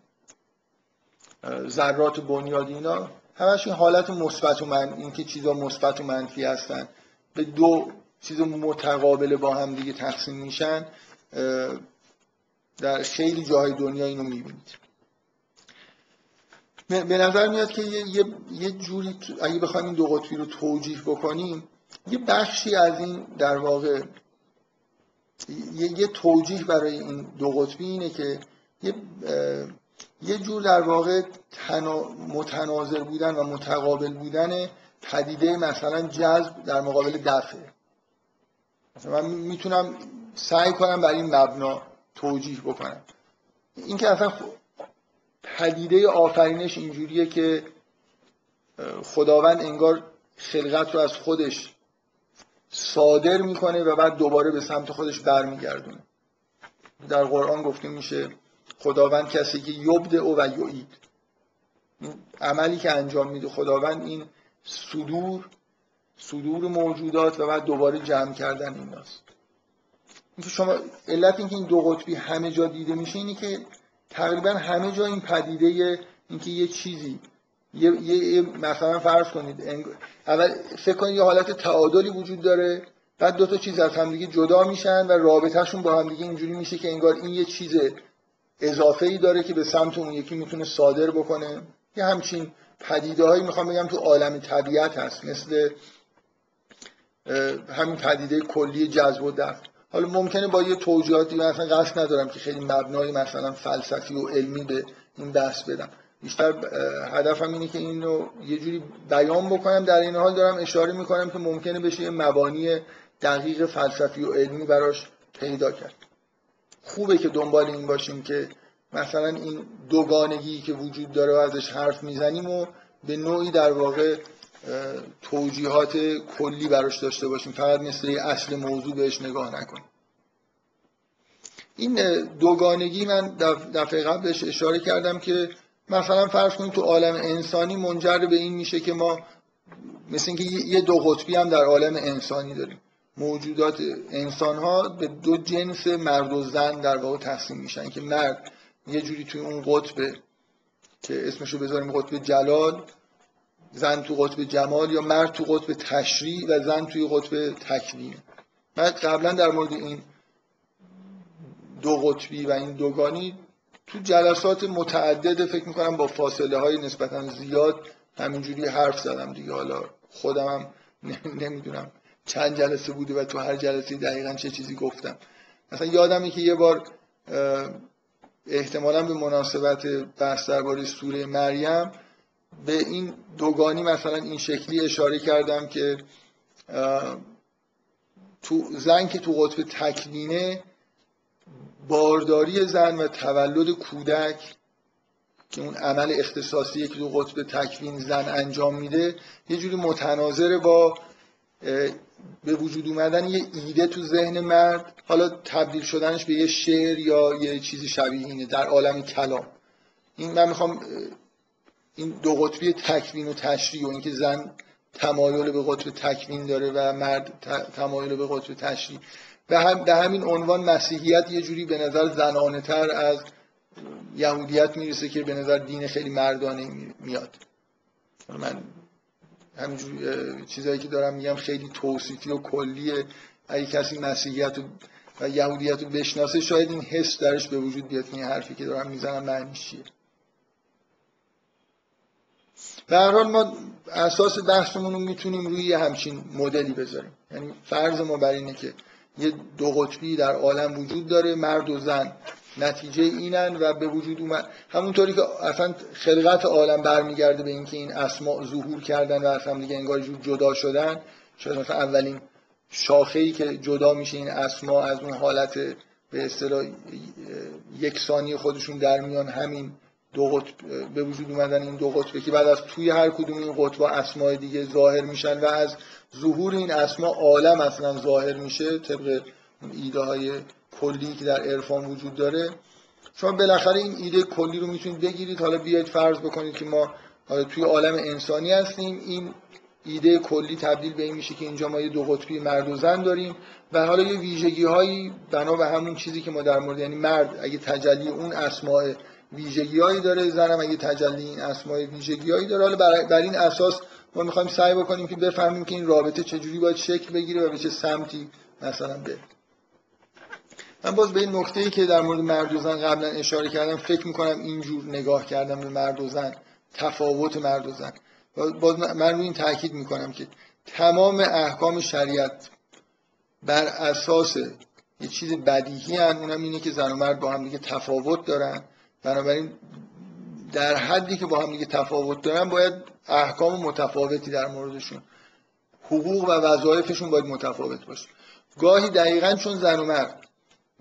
ذرات بنیادی اینا همش این حالت مثبت و من اینکه چیزا مثبت و منفی هستن. به دو چیز متقابل با هم دیگه تقسیم میشن در خیلی جاهای دنیا اینو می‌بینید. به نظر میاد که یه, یه جوری اگه بخوایم این دو قطبی رو توجیح بکنیم یه بخشی از این در واقع یه, یه توجیح برای این دو قطبی اینه که یه, یه جور در واقع متناظر بودن و متقابل بودن پدیده مثلا جذب در مقابل دفعه مثلا من می‌تونم سعی کنم برای این مبنا توجیه بکنم. این که اصلا پدیده آفرینش اینجوریه که خداوند انگار خلقت رو از خودش صادر می‌کنه و بعد دوباره به سمت خودش برمیگردونه. در قرآن گفته میشه خداوند کسی که یبد او و یعید. عملی که انجام میده خداوند این صدور صدور موجودات و بعد دوباره جمع کردن این اینکه شما علت اینکه این دو قطبی همه جا دیده میشه اینه که تقریبا همه جا این پدیده اینکه یه چیزی یه, یه مثلا فرض کنید اول فکر کنید یه حالت تعادلی وجود داره بعد دو تا چیز از همدیگه جدا میشن و رابطهشون با همدیگه اینجوری میشه که انگار این یه چیز اضافه ای داره که به سمت اون یکی می‌تونه صادر بکنه. یه همچین پدیده هایی می‌خوام بگم تو عالم طبیعت هست مثل همین پدیده کلی جذب و دفع. حالا ممکنه با یه توجیهاتی مثلا قصد ندارم که خیلی مبنای مثلا فلسفی و علمی به این بحث بدم. بیشتر هدفم اینه که اینو یه جوری بیان بکنم. در این حال دارم اشاره می‌کنم که ممکنه بشه یه مبانی دقیق فلسفی و علمی براش پیدا کرد. خوبه که دنبال این باشیم که مثلا این دوگانگی که وجود داره و ازش حرف می‌زنیم و به نوعی در واقع توجیهات کلی براش داشته باشیم. فقط مثل اصل موضوع بهش نگاه نکنیم. این دوگانگی من دفعه قبلش اشاره کردم که مثلا فرض کنید تو عالم انسانی منجر به این میشه که ما مثل اینکه یه دو قطبی هم در عالم انسانی داریم. موجودات انسان ها به دو جنس مرد و زن در واقع تقسیم میشن که مرد یه جوری توی اون قطبه که اسمشو بذاریم قطب جلال زن تو قطب جمال یا مرد تو قطب تشریع و زن توی قطب تکوین. من قبلا در مورد این دو قطبی و این دوگانی تو جلسات متعدد فکر می‌کنم با فاصله های نسبتا زیاد همینجوری حرف زدم دیگه. حالا خودم هم نمی‌دونم. چند جلسه بوده و تو هر جلسه دقیقا چه چیزی گفتم. مثلا یادمه که یه بار احتمالا به مناسبت بحث درباره سوره مریم به این دوگانی مثلا این شکلی اشاره کردم که تو زن که تو قطب تکوینه بارداری زن و تولد کودک که اون عمل اختصاصی که تو قطب تکوین زن انجام میده یه جوری متناظر با به وجود اومدن یه ایده تو ذهن مرد حالا تبدیل شدنش به یه شعر یا یه چیزی شبیه اینه در عالم کلام. این من می‌خوام این دو قطبی تکوین و تشریع و اینکه زن تمایل به قطب تکوین داره و مرد تمایل به قطب تشریع به, هم به همین عنوان مسیحیت یه جوری به نظر زنانه تر از یهودیت می‌رسه که به نظر دین خیلی مردانه میاد من همینجور چیزایی که دارم میگم خیلی توصیفی و کلیه. اگه کسی مسیحیت و یهودیت رو بشناسه شاید این حس درش به وجود بیاد این حرفی که دارم می‌زنم معنیش چیه. به حال ما اساس بحثمون رو می‌تونیم روی همچین مدلی بذاریم. یعنی فرض ما بر اینه که یه دو قطبی در عالم وجود داره مرد و زن. نتیجه اینن و به وجود اومد. همونطوری که اصلا خلقت عالم برمیگرده به اینکه این اسماء ظهور کردن و اصلا دیگه انگار جدا شدن شاید مثلا اولین شاخه ای که جدا میشه این اسما از اون حالت به اصطلاح یکسانی خودشون در میان همین دو قطب به وجود اومدن این دو قطبه که بعد از توی هر کدوم این قطب اسماء دیگه ظاهر میشن و از ظهور این اسما عالم اصلا ظاهر میشه طبق ایده های کلی که در عرفان وجود داره. شما بالاخره این ایده کلی رو می‌تونید بگیرید. حالا بیاید فرض بکنید که ما توی عالم انسانی هستیم. این ایده کلی تبدیل به این میشه که اینجا ما یه دو قطبی مرد و زن داریم و حالا یه ویژگی هایی بنا به همون چیزی که ما در مورد یعنی مرد اگه تجلی اون اسماء ویژگیهایی داره زنم اگه تجلی این اسمای ویژگیهایی داره. حالا بر, بر این اساس ما می‌خوایم سعی بکنیم که بفهمیم که این رابطه چجوری باید شکل بگیره و به چه سمتی مثلا بره. من باز به این نکته ای که در مورد مرد و زن قبلا اشاره کردم فکر می‌کنم اینجور نگاه کردم به مرد و زن تفاوت مرد و زن. باز من روی این تاکید می‌کنم که تمام احکام شریعت بر اساس یه چیز بدیهی هن. اونم اینه که زن و مرد با هم دیگه تفاوت دارن. بنابراین در حدی که با هم دیگه تفاوت دارن باید احکام متفاوتی در موردشون حقوق و وظایفشون باید متفاوت باشه. گاهی دقیقا چون زن و مرد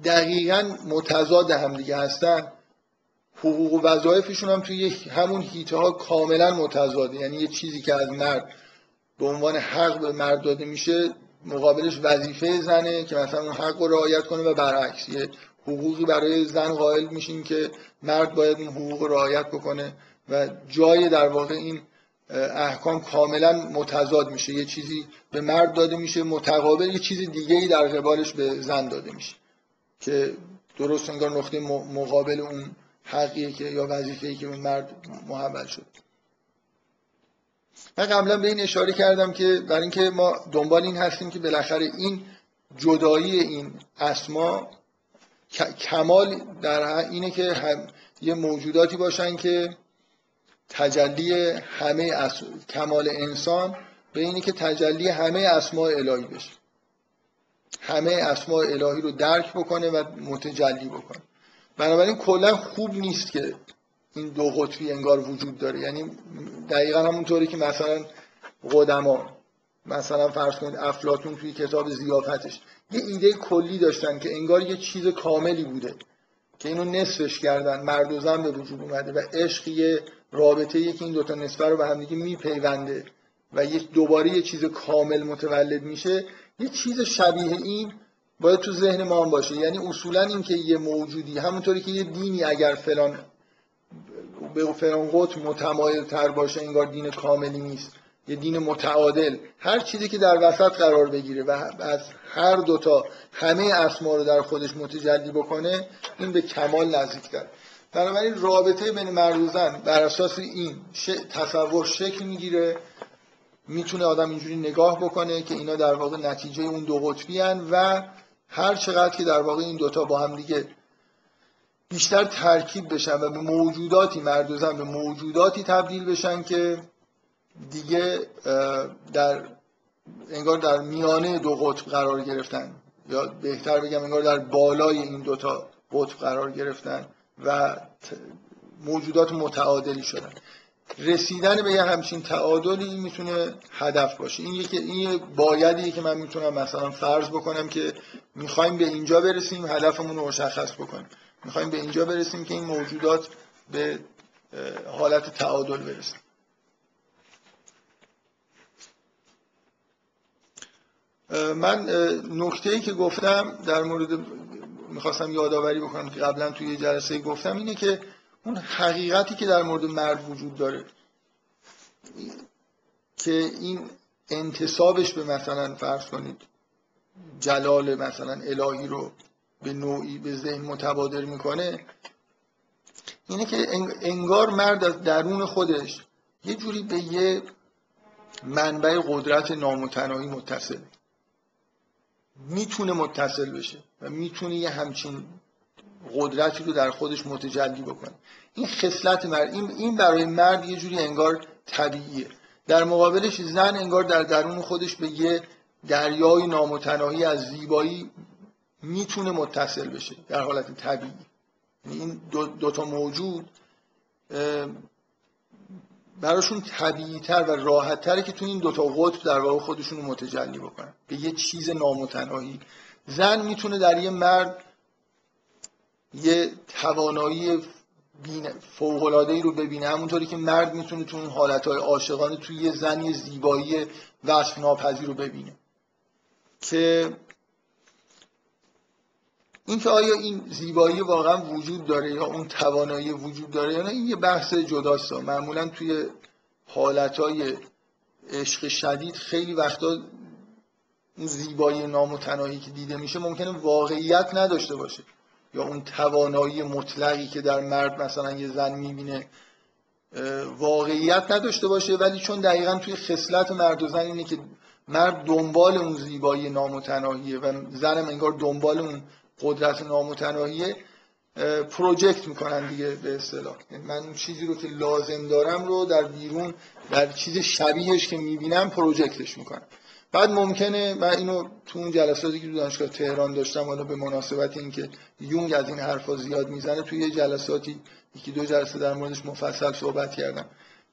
دقیقا متضاد هم دیگه هستن. حقوق و وظایفشون هم توی همون هیته ها کاملا متضاده. یعنی یه چیزی که از مرد به عنوان حق به مرد داده میشه مقابلش وظیفه زنه که مثلا اون حق رو رعایت کنه و برعکس یه حقوقی برای زن قائل میشیم که مرد باید این حقوق رو رعایت بکنه و جای در واقع این احکام کاملا متضاد میشه. یه چیزی به مرد داده میشه متقابل یه چیز دیگه ای در قبالش به زن داده میشه. که درست انگار نقطه مقابل اون حقیه که یا وظیفه‌ای که به مرد محول شد. من قبلا به این اشاره کردم که برای اینکه ما دنبال این هستیم که بالاخره این جدایی این اسما کمال در اینه که هم یه موجوداتی باشن که تجلی همه کمال انسان به اینه که تجلی همه اسماء الهی بشه. همه اسماء الهی رو درک بکنه و متجلی بکنه. بنابراین کلا خوب نیست که این دو قطبی انگار وجود داره. یعنی دقیقا همونطوری که مثلا قدما مثلا فرض کنید افلاتون توی کتاب زیافتش یه ایده کلی داشتن که انگار یه چیز کاملی بوده که اینو نصفش کردن مرد و زن به وجود اومده و عشق یه رابطه که این دوتا نصفه رو به هم دیگه میپیونده و یک دوباره یه چیز کامل متولد میشه. یه چیز شبیه این باید تو ذهن ما هم باشه. یعنی اصولا این که یه موجودی همونطوری که یه دینی اگر فلان به فلان قطب متمایل تر باشه انگار دین کاملی نیست. یه دین متعادل. هر چیزی که در وسط قرار بگیره و از هر دوتا همه اسما رو در خودش متجلی بکنه این به کمال نزدیک داره بنابراین رابطه بین مرد و بر اساس این تصور شکل می‌گیره. می‌تونه آدم اینجوری نگاه بکنه که اینا در واقع نتیجه اون دو قطبی و هر چقدر که در واقع این دوتا با هم دیگه بیشتر ترکیب بشن و به موجوداتی مرد زن به موجوداتی تبدیل بشن که دیگه در انگار در میانه دو قطب قرار گرفتن یا بهتر بگم انگار در بالای این دوتا قطب قرار گرفتن و موجودات متعادلی شدن. رسیدن به یه همچین تعادلی می‌تونه هدف باشه. این یکی این بایدیه که من می‌تونم مثلا فرض بکنم که می‌خوایم به اینجا برسیم هدفمون رو مشخص بکنیم. می‌خوایم به اینجا برسیم که این موجودات به حالت تعادل برسیم من نکته ای که گفتم در مورد می‌خواستم یادآوری بکنم که قبلا توی جلسه گفتم اینه که اون حقیقتی که در مورد مرد وجود داره که این انتصابش به مثلا فرض کنید جلال مثلا الهی رو به نوعی به ذهن متبادر می‌کنه اینه که انگار مرد از درون خودش یه جوری به یه منبع قدرت نامتناهی متصل می‌تونه متصل بشه و می‌تونه یه همچین قدرتی رو در خودش متجلی بکنه. این خصلت مرد این برای مرد یه جوری انگار طبیعیه. در مقابلش زن انگار در درون خودش به یه دریای نامتناهی از زیبایی می‌تونه متصل بشه در حالت طبیعی. یعنی این دو, دو تا موجود براشون طبیعی تر و راحت تره که تو این دوتا قطب در واقع خودشون رو متجلی بکنن. به یه چیز نامتناهی. زن می‌تونه در یه مرد یه توانایی فوق‌العاده‌ای رو ببینه. همونطوری که مرد می‌تونه تو اون حالتهای عاشقانه توی یه زنی زیبایی وصف ناپذیر رو ببینه. که اینکه آیا این زیبایی واقعا وجود داره یا اون توانایی وجود داره یا نه این یه بحث جداست. معمولا توی حالتهای عشق شدید خیلی وقتا اون زیبایی نامتناهی که دیده میشه ممکنه واقعیت نداشته باشه. یا اون توانایی مطلقی که در مرد مثلا یه زن می‌بینه واقعیت نداشته باشه. ولی چون دقیقا توی خصلت مرد و زن اینه که مرد دنبال اون زیبایی نامتناهیه و زنم انگار دنبال اون قدرت نامتناهیه پروژکت می‌کنن دیگه به اصطلاح. من اون چیزی رو که لازم دارم رو در بیرون در چیز شبیهش که می‌بینم project ش می‌کنم. بعد ممکنه من اینو تو اون جلساتی که تو دانشگاه تهران داشتم حالا به مناسبت اینکه یونگ از این حرفا زیاد می‌زنه توی یه جلساتی یکی دو جلسه در موردش مفصل صحبت کردم.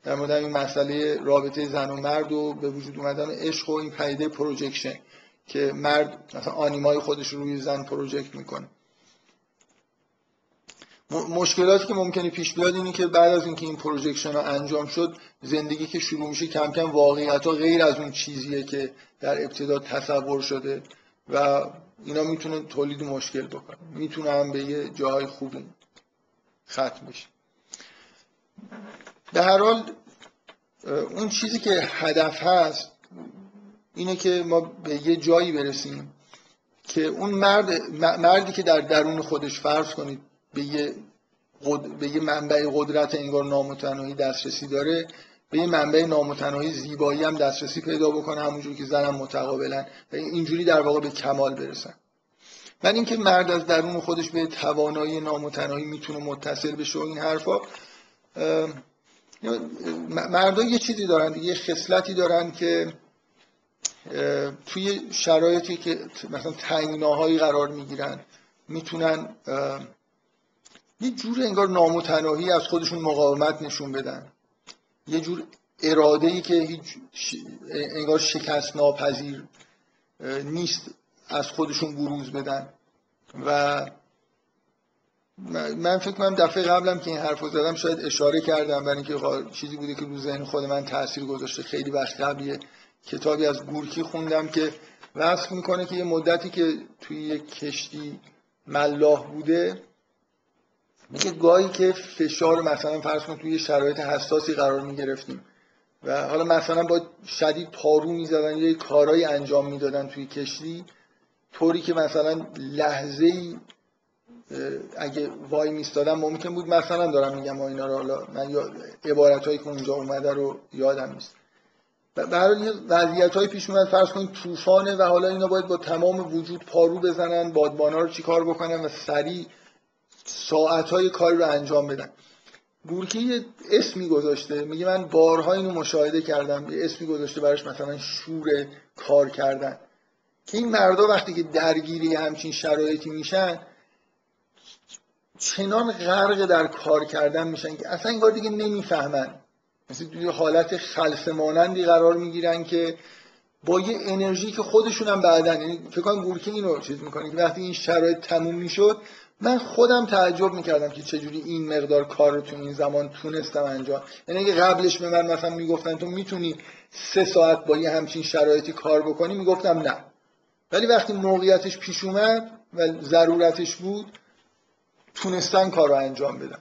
در مورد این مسئله رابطه زن و مرد و به وجود اومدن عشق و این پدیده projection که مرد مثلا آنیمای خودش رو روی زن project می‌کنه. مشکلاتی که ممکنه پیش بیاد اینه که بعد از اینکه این پروژکشن ها انجام شد زندگی که شروع میشه کم کم واقعیت ها غیر از اون چیزیه که در ابتدا تصور شده و اینا می‌تونه تولید مشکل بکنه. می‌تونه هم به یه جاهای خوبی ختم بشه. به هر حال اون چیزی که هدف هست اینه که ما به یه جایی برسیم که اون مرد مردی که در درون خودش فرض کنید به یه, به یه منبع قدرت انگار نامتناهی دسترسی داره به یه منبع نامتناهی زیبایی هم دسترسی پیدا بکنه همونجور که زنم متقابلا و اینجوری در واقع به کمال برسن. من اینکه مرد از درون خودش به توانایی نامتناهی می‌تونه متصل بشه و این حرفا مردم یه چیزی دارن یه خصلتی دارن که توی شرایطی که مثلا تنگناهایی قرار می‌گیرن می‌تونن یه جور انگار نامتناهی از خودشون مقاومت نشون بدن. یه جور اراده ای که هیچ انگار شکست ناپذیر نیست از خودشون بروز بدن. و من فکر کنم دفعه قبلم که این حرف زدم شاید اشاره کردم برای اینکه چیزی بوده که رو ذهن خود من تاثیر گذاشته. خیلی وقت قبلیه. کتابی از گورکی خوندم که وصف می‌کنه که یه مدتی که توی یه کشتی ملاح بوده میگه گاهی که فشار مثلا فرض کن توی شرایط حساسی قرار می‌گرفتیم و حالا مثلا با شدید پارو می‌زدن یه کارایی انجام می‌دادن توی کشتی طوری که مثلا لحظه ای اگه وای میستادم ممکن بود مثلا دارم میگم اینا رو حالا من عبارت هایی که اونجا اومده رو یادم نیست. برای وضعیت های پیش اومد فرض کنید طوفانه و حالا اینا باید با تمام وجود پارو بزنن بادبانا رو چیکار بکنن و سریع ساعت های کاری رو انجام بدن. گورکی یه اسمی گذاشته. میگه من بارها اینو مشاهده کردم. یه اسمی گذاشته براش مثلا شور کار کردن. که این مردا وقتی که درگیری همچین شرایطی میشن چنان غرق در کار کردن میشن که اصلا این دیگه نمی‌فهمن. مثل توی حالت خلص مانندی قرار می‌گیرن که با یه انرژی که خودشون هم بعدن. یعنی فکر کنم گورکی اینو چیز می‌کنه که وقتی این شرایط تموم می‌شد من خودم تعجب می‌کردم که چجوری این مقدار کار رو تو این زمان تونستم انجام. یعنی اگه قبلش به من مثلا می‌گفتن تو می‌تونی سه ساعت با یه همچین شرایطی کار بکنی می‌گفتم نه. ولی وقتی موقعیتش پیش اومد و ضرورتش بود تونستن کار رو انجام بدن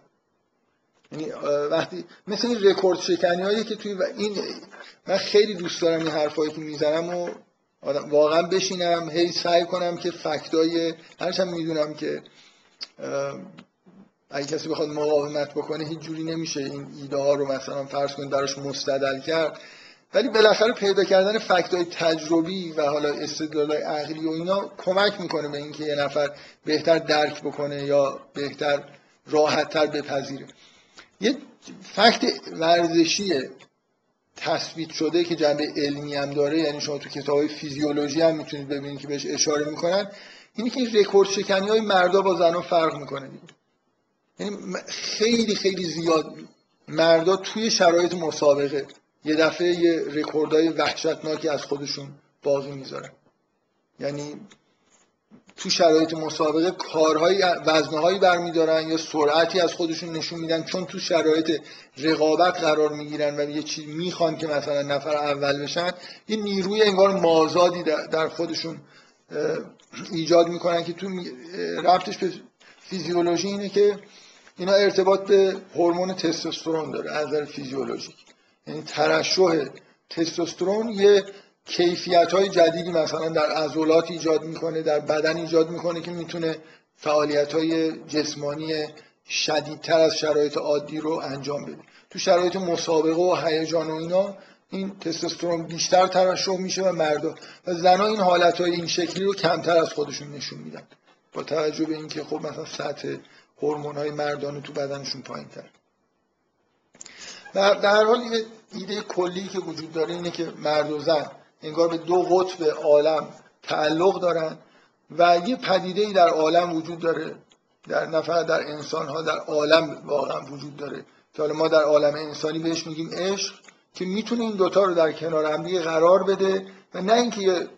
یعنی وقتی مثل این رکورد شکنی هایی که توی این من خیلی دوست دارم این حرفایی که می‌زنم و واقعا بشینم هی سعی کنم که فکتای هرچند می‌دونم که اگه کسی بخواد مقاومت بکنه هیچ جوری نمیشه این ایده ها رو مثلا فرض کنید براش مستدل کرد. ولی بالاخره پیدا کردن فکت های تجربی و حالا استدلال عقلی و اینا کمک می‌کنه به اینکه یه نفر بهتر درک بکنه یا بهتر راحتتر بپذیره. یه فکت ورزشی تثبیت شده که جنبه علمی هم داره یعنی شما تو کتاب های فیزیولوژی هم می‌تونید ببینید که بهش اشاره می‌کنن اینی که این رکورد شکنی های مردا با زنها فرق می‌کنه یعنی خیلی خیلی زیاد مردا توی شرایط مسابقه یه دفعه یه رکوردهای وحشتناکی از خودشون باقی می‌ذارن. یعنی تو شرایط مسابقه کارهای وزنهایی برمیدارن یا سرعتی از خودشون نشون میدن. چون تو شرایط رقابت قرار می‌گیرن و یه چیز می‌خوان که مثلا نفر اول بشن یه نیروی انگار مازادی در خودشون ایجاد می‌کنن که تو ربطش به فیزیولوژی اینه که اینا ارتباط به هورمون تستوسترون داره از نظر فیزیولوژیک. یعنی ترشح تستوسترون یه کیفیت های جدیدی مثلا در عضلات ایجاد می‌کنه در بدن ایجاد می‌کنه که می‌تونه فعالیت های جسمانی شدیدتر از شرایط عادی رو انجام بده. تو شرایط مسابقه و هیجان و اینا این تستوسترون بیشتر ترشح میشه و مردا و زنها این حالت های این شکلی رو کمتر از خودشون نشون میدن. با توجه به اینکه خب مثلا سطح هورمون های مردانه تو بدنشون پایین تر در حال یه ایده کلی که وجود داره اینه که مرد و زن انگار به دو قطب عالم تعلق دارن و یه پدیده ای در عالم وجود داره. در نفر در انسان ها در عالم واقعا وجود داره. که حالا ما در عالم انسانی بهش میگیم عشق. که می‌تونه این دوتا رو در کنار هم دیگه قرار بده و نه اینکه یه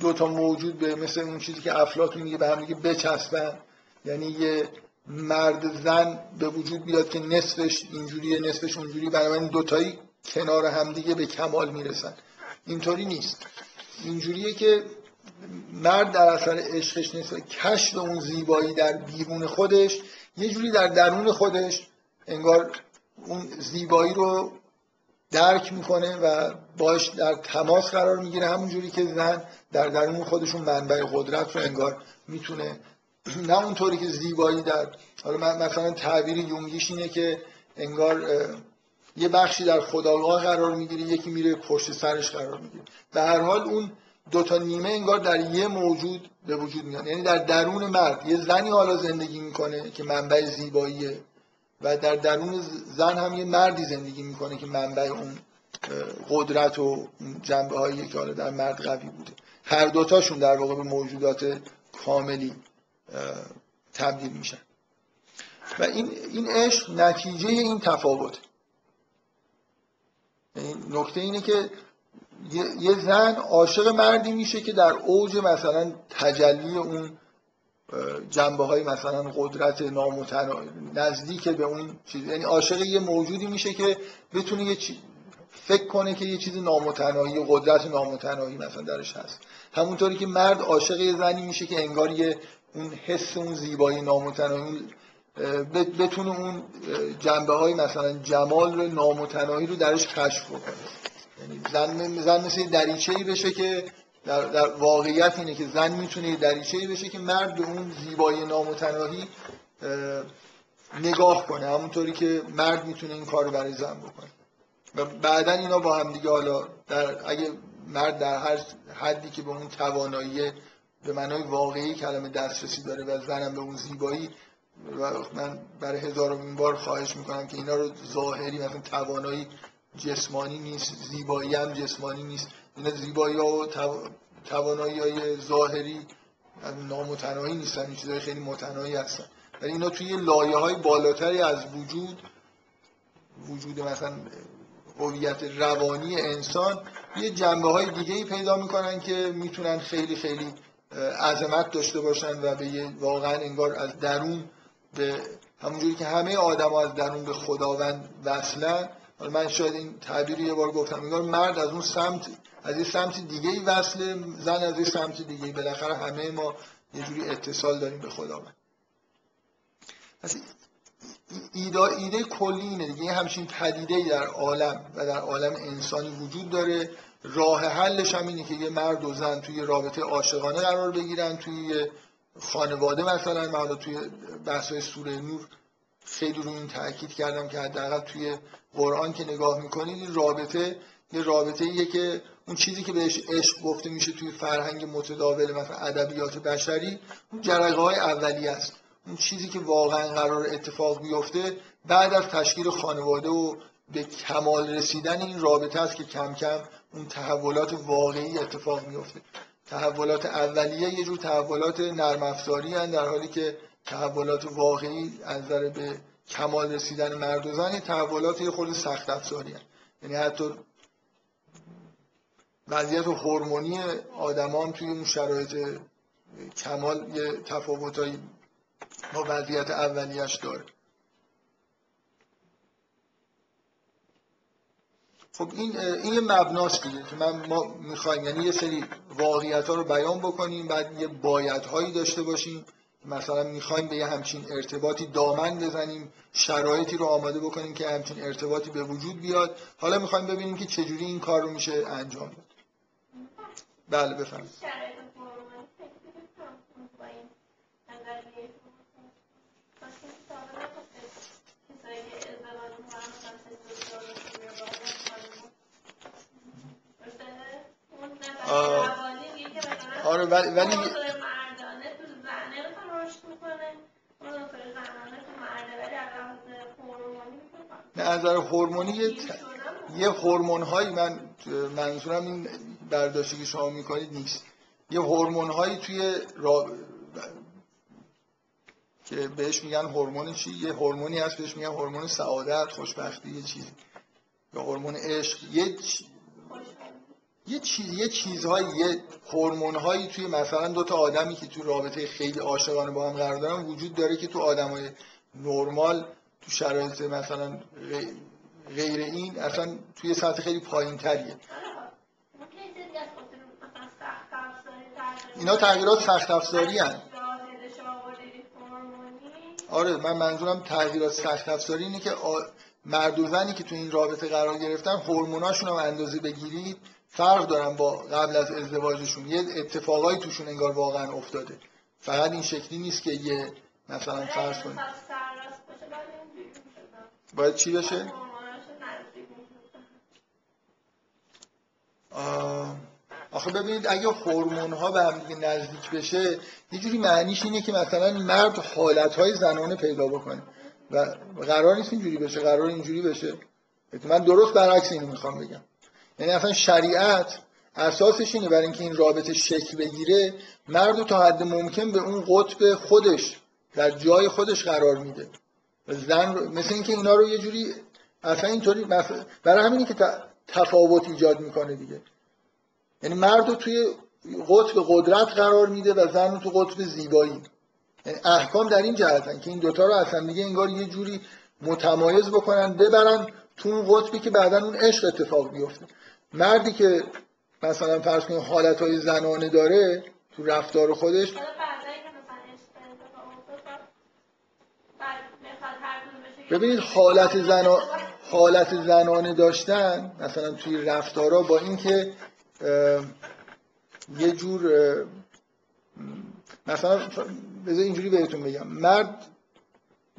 دوتا موجود به مثل اون چیزی که افلاطون میگه به هم دیگه بچسبن یعنی یه مرد زن به وجود بیاد که نصفش اینجوریه نصفش اونجوری بنابراین دوتایی کنار همدیگه به کمال می‌رسن. اینطوری نیست. اینجوریه که مرد در اثر عشقش نیست. کشف اون زیبایی در بیرون خودش یه جوری در درون خودش انگار اون زیبایی رو درک می‌کنه و باش در تماس قرار می‌گیره. همون جوری که زن در درون خودشون منبع قدرت رو انگار می‌تونه نه اونطوری که زیبایی در حالا مثلا تعبیر یونگیش اینه که انگار یه بخشی در خداگاه قرار می‌گیره یکی میره پشت سرش قرار می‌گیره. به هر حال اون دو تا نیمه انگار در یه موجود به وجود میاد. یعنی در درون مرد. یه زنی حالا زندگی می‌کنه که منبع زیباییه. و در درون زن هم یه مردی زندگی می‌کنه که منبع اون قدرت و جنبه هایی که حالا در مرد قوی بوده. هر دوتاشون در واقع به موجودات کاملی تبدیل میشن. و این این عشق نتیجه این تفاوت. نکته اینه که یه زن عاشق مردی میشه که در اوج مثلا تجلی اون جنبه های مثلا قدرت نامتناهی نزدیک به اون چیز. یعنی عاشق یه موجودی میشه که بتونه یه چی... فکر کنه که یه چیز نامتناهی قدرت نامتناهی مثلا درش هست. همونطوری که مرد عاشق یه زنی میشه که انگار یه اون حس اون زیبایی نامتناهی بتونه اون جنبه های مثلا جمال نامتناهی رو درش کشف بکنه. یعنی زن, زن مثل دریچه ای بشه که در, در واقعیت اینه که زن می‌تونه دریچه بشه که مرد به اون زیبایی نامتناهی نگاه کنه. همونطوری که مرد می‌تونه این کار برای زن بکنه. و بعدا اینا با هم دیگه حالا در اگه مرد در هر حدی که به اون توانایی به معنای واقعی کلمه دسترسی داره و زنم به اون زیبایی و من برای هزارمین بار خواهش می‌کنم که اینا رو ظاهری مثلا توانایی جسمانی نیست زیبایی هم جسمانی نیست. اینا زیبایی ها و توانایی های ظاهری نامتناهی نیستن این چیزهای خیلی متناهی هستن. ولی اینا توی لایه های بالاتری از وجود وجود مثلا هویت روانی انسان یه جنبه های دیگه ای پیدا می‌کنن که می‌تونن خیلی خیلی عظمت داشته باشن و به یه واقعا انگار از درون به همونجوری که همه آدم از درون به خداوند وصلن من شاید این تعبیر یه بار گفتم انگار مرد از اون سمت از این سمت دیگه ای وصله زن از این سمت دیگه ای بالاخره همه ما یه جوری اتصال داریم به خداوند پس ایده, ایده کلی اینه دیگه. همچین پدیده در عالم و در عالم انسانی وجود داره. راه حلش هم اینه که یه مرد و زن توی رابطه عاشقانه قرار بگیرن توی خانواده مثلا. من توی بحث سوره نور خیلی رو این تاکید کردم که حداقل توی قرآن که نگاه می‌کنید این رابطه یه رابطه ایه که اون چیزی که بهش عشق گفته میشه توی فرهنگ متداول مثلا ادبیات بشری اون جرقه های اولی است. اون چیزی که واقعا قرار اتفاق بیفته بعد از تشکیل خانواده و به کمال رسیدن این رابطه است که کم کم اون تحولات واقعی اتفاق میفته تحولات اولیه یه جور تحولات نرم افزاری در حالی که تحولات واقعی از به کمال رسیدن مرد و زن تحولات یه خود سخت افزاری یعنی حتی وضعیت هورمونی آدمان توی اون شرایط کمال یه تفاوتایی با وضعیت اولیش داره. خب این این مبناست دیگه که من ما می‌خوایم یعنی یه سری واقعیت ها رو بیان بکنیم بعد یه باید هایی داشته باشیم مثلا می‌خوایم به یه همچین ارتباطی دامن بزنیم شرایطی رو آماده بکنیم که همچین ارتباطی به وجود بیاد. حالا می‌خوایم ببینیم که چجوری این کار رو میشه انجام داد. بله بفرمایید. آره ولی نظر هورمونی یه یه هورمون هایی من منظورم این برداشتی که شما می‌کنید نیست. یه هورمون هایی توی را... که بهش میگن هورمون چی؟ یه هورمونی هست بهش میگن هورمون سعادت خوشبختی یه چیزی یا هورمون عشق. یه چ- یه چیز یه چیزهایی یه هورمون هایی توی مثلا دو تا آدمی که تو رابطه خیلی عاشقانه با هم قرار دارن وجود داره که تو آدمای نرمال تو شرایط مثلا غی- غیر این اصلا توی سطح خیلی پایین تریه اینا تغییرات سخت افزاری هن. آره من منظورم تغییرات سخت افزاری اینه که. مرد و زنی که تو این رابطه قرار گرفتن هورموناشون رو اندازه بگیرید فرق دارن با قبل از ازدواجشون یه اتفاقایی توشون انگار واقعا افتاده فقط این شکلی نیست که یه مثلا فرض کنید اگه سرراست باشه باید اینجوری می‌شد. باید چی بشه؟ آخه ببینید اگه هورمون ها به هم دیگه نزدیک بشه یه جوری معنیش اینه که مثلا مرد حالت های زنانه پیدا بکنه. و قرار نیست اینجوری بشه قرار اینجوری بشه. من درست برعکس اینو می‌خوام بگم. یعنی اصلا شریعت اساسش اینه برای اینکه این رابطه شکل بگیره مرد رو تا حد ممکن به اون قطب خودش در جای خودش قرار میده. زن رو مثل اینکه اینا رو یه جوری اصلا اینطوری برای همینی که تفاوت ایجاد می‌کنه دیگه. یعنی مرد رو توی قطب قدرت قرار میده و زن رو تو قطب زیبایی. یعنی احکام در این جهتن که این دوتا رو اصلا دیگه انگار یه جوری متمایز بکنن ببرن تو اون قطبی که بعدا اون عشق اتفاق بیفته مردی که مثلا فرض کنید حالتهای زنانه داره تو رفتار خودش حالا بعدایی که مثلا عشق اتفاق افتاد، بعد بخواد هر کدوم بشه یه ببینید حالت زنا حالت زنانه داشتن مثلا توی رفتارا با اینکه یه جور مثلا بذار اینجوری بهتون بگم. مرد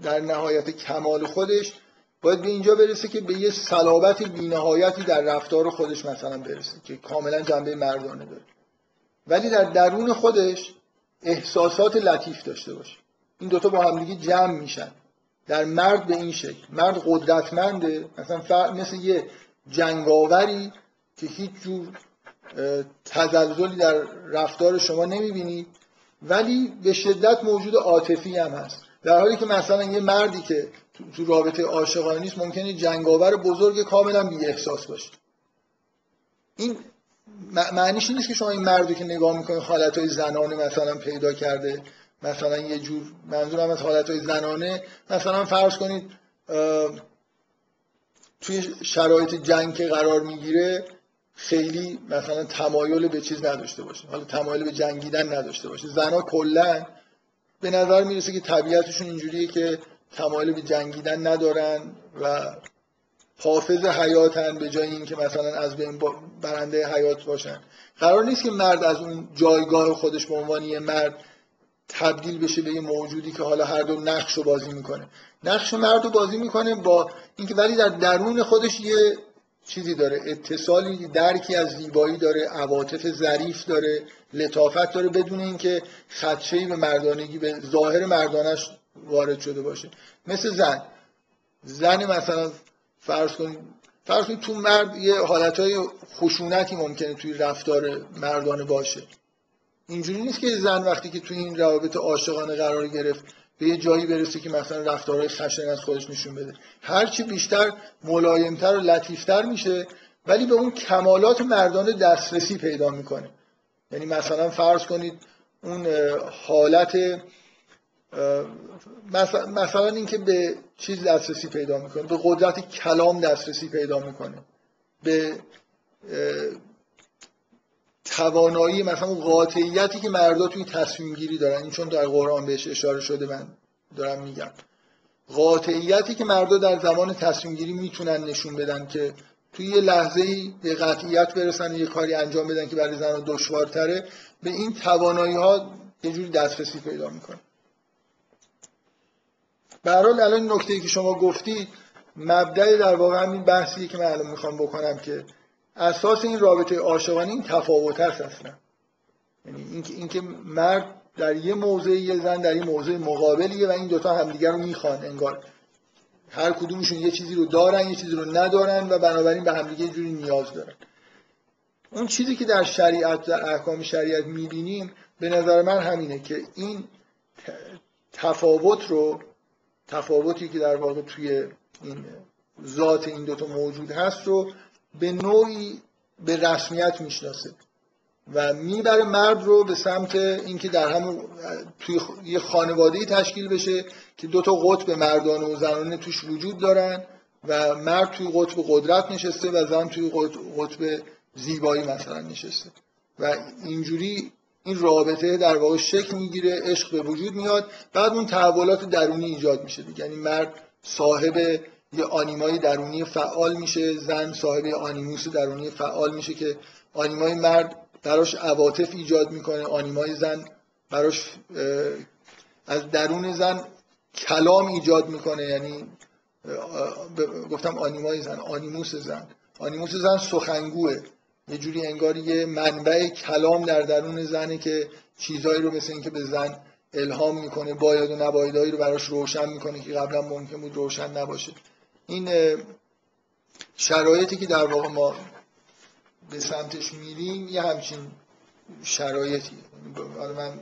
در نهایت کمال خودش باید به اینجا برسه که به یه صلابت بینهایتی در رفتار خودش مثلا برسه که کاملا جنبه مردانه داره. ولی در درون خودش احساسات لطیف داشته باشه. این دوتا با هم دیگه جمع میشن. در مرد به این شکل. مرد قدرتمنده. مثلا مثل یه جنگاوری که هیچ جور تزلزلی در رفتار شما نمی‌بینید ولی به شدت موجود عاطفی هم هست. در حالی که مثلا یه مردی که تو, رابطه عاشقانه نیست ممکنه جنگاور بزرگ کاملا بی احساس باشه. این معنیش نیست که شما این مردی که نگاه می‌کنید حالتهای زنانه مثلا پیدا کرده. مثلا یه جور منظورم از حالتهای زنانه. مثلا فرض کنید توی شرایط جنگ که قرار می‌گیره خیلی مثلا تمایل به چیز نداشته باشه. حالا تمایل به جنگیدن نداشته باشه. زنها کلا به نظر می‌رسه که طبیعتشون اینجوریه که تمایل به جنگیدن ندارن و حافظ حیاتن به جای اینکه مثلا از بین برنده حیات باشن. قرار نیست که مرد از اون جایگاه خودش به عنوان یه مرد تبدیل بشه به یه موجودی که حالا هر دو نقش رو بازی می‌کنه. نقش مرد رو بازی می‌کنه با اینکه ولی در درون خودش یه چیزی داره اتصالی درکی از زیبایی داره عواطف ظریف داره لطافت داره بدون اینکه خدشه‌ای به مردانگی به ظاهر مردانش وارد شده باشه. مثل زن. زن مثلا فرض کن فرض کن تو مرد یه حالتهای خشونتی ممکنه توی رفتار مردانه باشه. اینجوری نیست که زن وقتی که توی این روابط عاشقانه قرار گرفت به یه جایی برسه که مثلا رفتارهای خشن از خودش نشون بده. هرچی بیشتر ملایمتر و لطیفتر میشه ولی به اون کمالات مردانه دسترسی پیدا می‌کنه. یعنی مثلا فرض کنید اون حالت مثلا, اینکه به چیز دسترسی پیدا می‌کنه به قدرت کلام دسترسی پیدا می‌کنه به توانایی مثلا اون قاطعیتی که مردا توی تصمیم گیری دارن. این چون در قرآن بهش اشاره شده من دارم میگم. قاطعیتی که مردا در زمان تصمیم گیری می‌تونن نشون بدن که توی یه لحظه ای به قطعیت برسن یه کاری انجام بدن که برای زن دشوارتره به این توانایی ها یه جوری دسترسی پیدا می‌کنه. به الان نکته ای که شما گفتی مبدأ در واقع همین بحثیه که من الان می‌خوام بکنم که اساس این رابطه عاشقانه این تفاوت هست اصلا. یعنی اینکه مرد در یه موضعی یه زن در یه موضع مقابلیه و این دوتا همدیگر رو می‌خوان انگار. هر کدومشون یه چیزی رو دارن یه چیزی رو ندارن و بنابراین به همدیگه جوری نیاز دارن. اون چیزی که در شریعت در احکام شریعت می‌بینیم به نظر من همینه که این تفاوت رو تفاوتی که در واقع توی این ذات این دوتا موجود هست رو به نوعی به رسمیت می‌شناسه و می‌بره مرد رو به سمت اینکه در همون توی یه خانواده تشکیل بشه که دو تا قطب مردانه و زنانه توش وجود دارن و مرد توی قطب قدرت نشسته و زن توی قطب زیبایی مثلا نشسته. و اینجوری این رابطه در واقع شکل می‌گیره عشق به وجود میاد بعد اون تحولات درونی ایجاد میشه یعنی مرد صاحب یه آنیمای درونی فعال میشه زن صاحب آنیموس درونی فعال میشه که آنیمای مرد براش عواطف ایجاد می‌کنه آنیمای زن براش از درون زن کلام ایجاد می‌کنه یعنی گفتم آنیمای زن آنیموس زن. آنیموس زن سخنگوه. یه جوری انگار یه منبع کلام در درون زنه که چیزهایی رو مثل اینکه به زن الهام می‌کنه باید و نبایدهایی رو براش روشن می‌کنه که قبلا ممکن بود روشن نباشه. این شرایطی که در واقع ما به سمتش میریم یه همچین شرایطی. من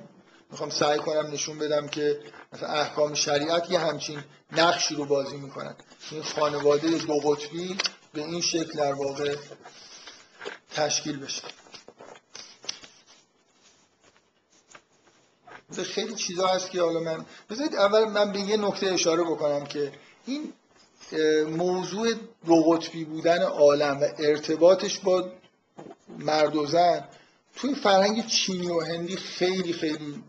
می‌خوام سعی کنم نشون بدم که مثلا احکام شریعت یه همچین نقشی رو بازی می‌کنن. این خانواده دو قطبی به این شکل در واقع تشکیل بشه. خیلی چیزا هست که حالا من بذارید اول من به یه نکته اشاره بکنم که این موضوع دو قطبی بودن عالم و ارتباطش با مرد و زن توی فرهنگ چینی و هندی خیلی خیلی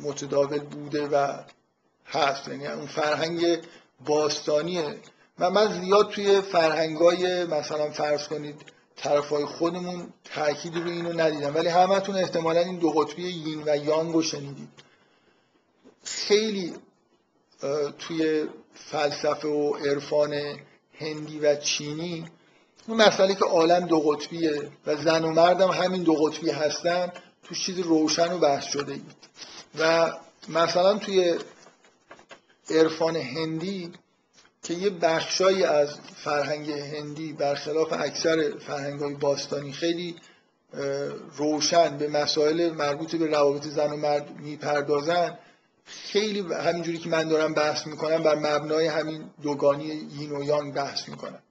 متداول بوده و هست. یعنی اون فرهنگ باستانیه. و من زیاد توی فرهنگای مثلا فرض کنید طرفای خودمون تاکید روی اینو ندیدم. ولی همتون احتمالا این دو قطبی یین و یانگ رو شنیدید. خیلی توی فلسفه و عرفان هندی و چینی اون مسئله که عالم دو قطبیه و زن و مردم همین دو قطبی هستن تو چیز روشن و بحث شده اید و مثلا توی عرفان هندی که یه بخشایی از فرهنگ هندی برخلاف اکثر فرهنگ های باستانی خیلی روشن به مسائل مربوط به روابط زن و مرد می‌پردازن خیلی همینجوری که من دارم بحث می‌کنم بر مبنای همین دوگانی یین و یانگ بحث می‌کنم.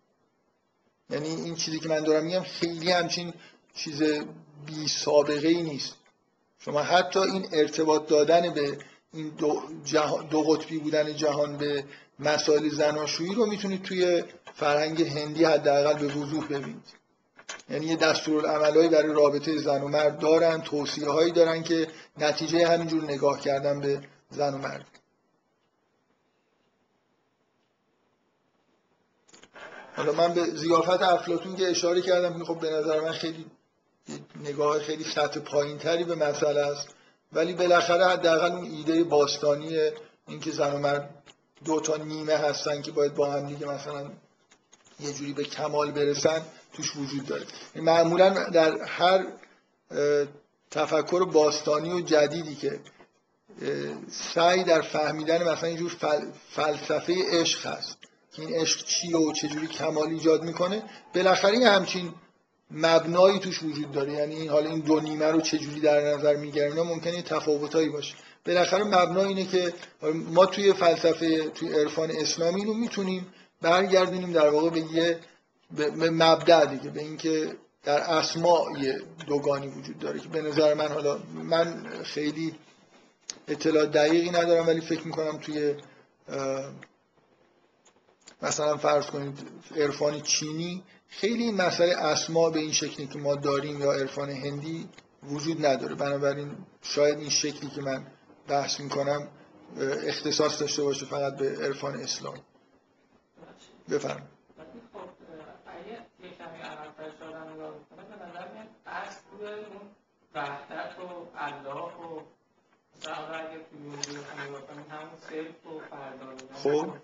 یعنی این چیزی که من دارم میگم خیلی همچین چیز بی سابقه ای نیست. شما حتی این ارتباط دادن به این دو, دو قطبی بودن جهان به مسائل زناشویی رو می‌تونید توی فرهنگ هندی حداقل به وضوح ببینید. یعنی یه دستورالعملایی برای رابطه زن و مرد دارن توصیه هایی دارن که نتیجه همینجور نگاه کردن به زن و مرد. حالا من به زیافت افلاتون که اشاره کردم خب به نظر من خیلی نگاه خیلی سطح پایین تری به مسئله است. ولی بالاخره حداقل اون ایده باستانی اینکه زن و مرد دو تا نیمه هستن که باید با هم دیگه مثلا یه جوری به کمال برسن توش وجود داره. معمولا در هر تفکر باستانی و جدیدی که سعی در فهمیدن مثلا اینجور فلسفه عشق هست. این عشق چیه و چجوری کمال ایجاد می‌کنه؟ بالاخره یه همچین مبنایی توش وجود داره. یعنی حالا این دو نیمه رو چجوری در نظر می‌گیرن ممکنه تفاوتایی باشه. بالاخره مبنا اینه که ما توی فلسفه توی عرفان اسلامی اینو می‌تونیم برگردونیم در واقع به یه به مبدع دیگه به اینکه در اسماء دوگانی وجود داره که به نظر من حالا من خیلی اطلاع دقیقی ندارم ولی فکر می‌کنم توی مثلا فرض کنید عرفان چینی خیلی این مسئله اسما به این شکلی که ما داریم یا عرفان هندی وجود نداره. بنابراین شاید این شکلی که من بحث می‌کنم اختصاص داشته باشه فقط به عرفان اسلام. بفرم وحدت و الله و خب.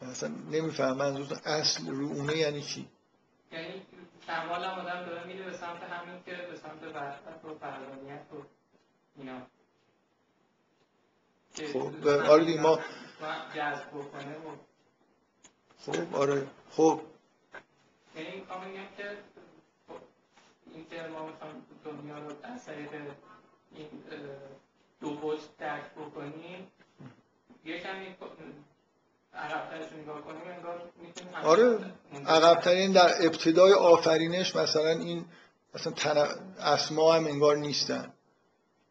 رو اصلا نمیفهم منظور اصل رونه یعنی چی؟ یعنی کمال هم آدم داره میره به سمت همین که به سمت وحدت و فردانیت و اینا. خب آره دیگه ما جذب بکنه و خب آره. خب. یعنی می‌خوام بگم که این که ما می‌خوام دنیا رو از طریق این دو پشت درک بکنیم عقبترش نگاه کنیم انگار می‌تونیم آره عقبترین در ابتدای آفرینش مثلا این مثلا. اسما هم انگار نیستن.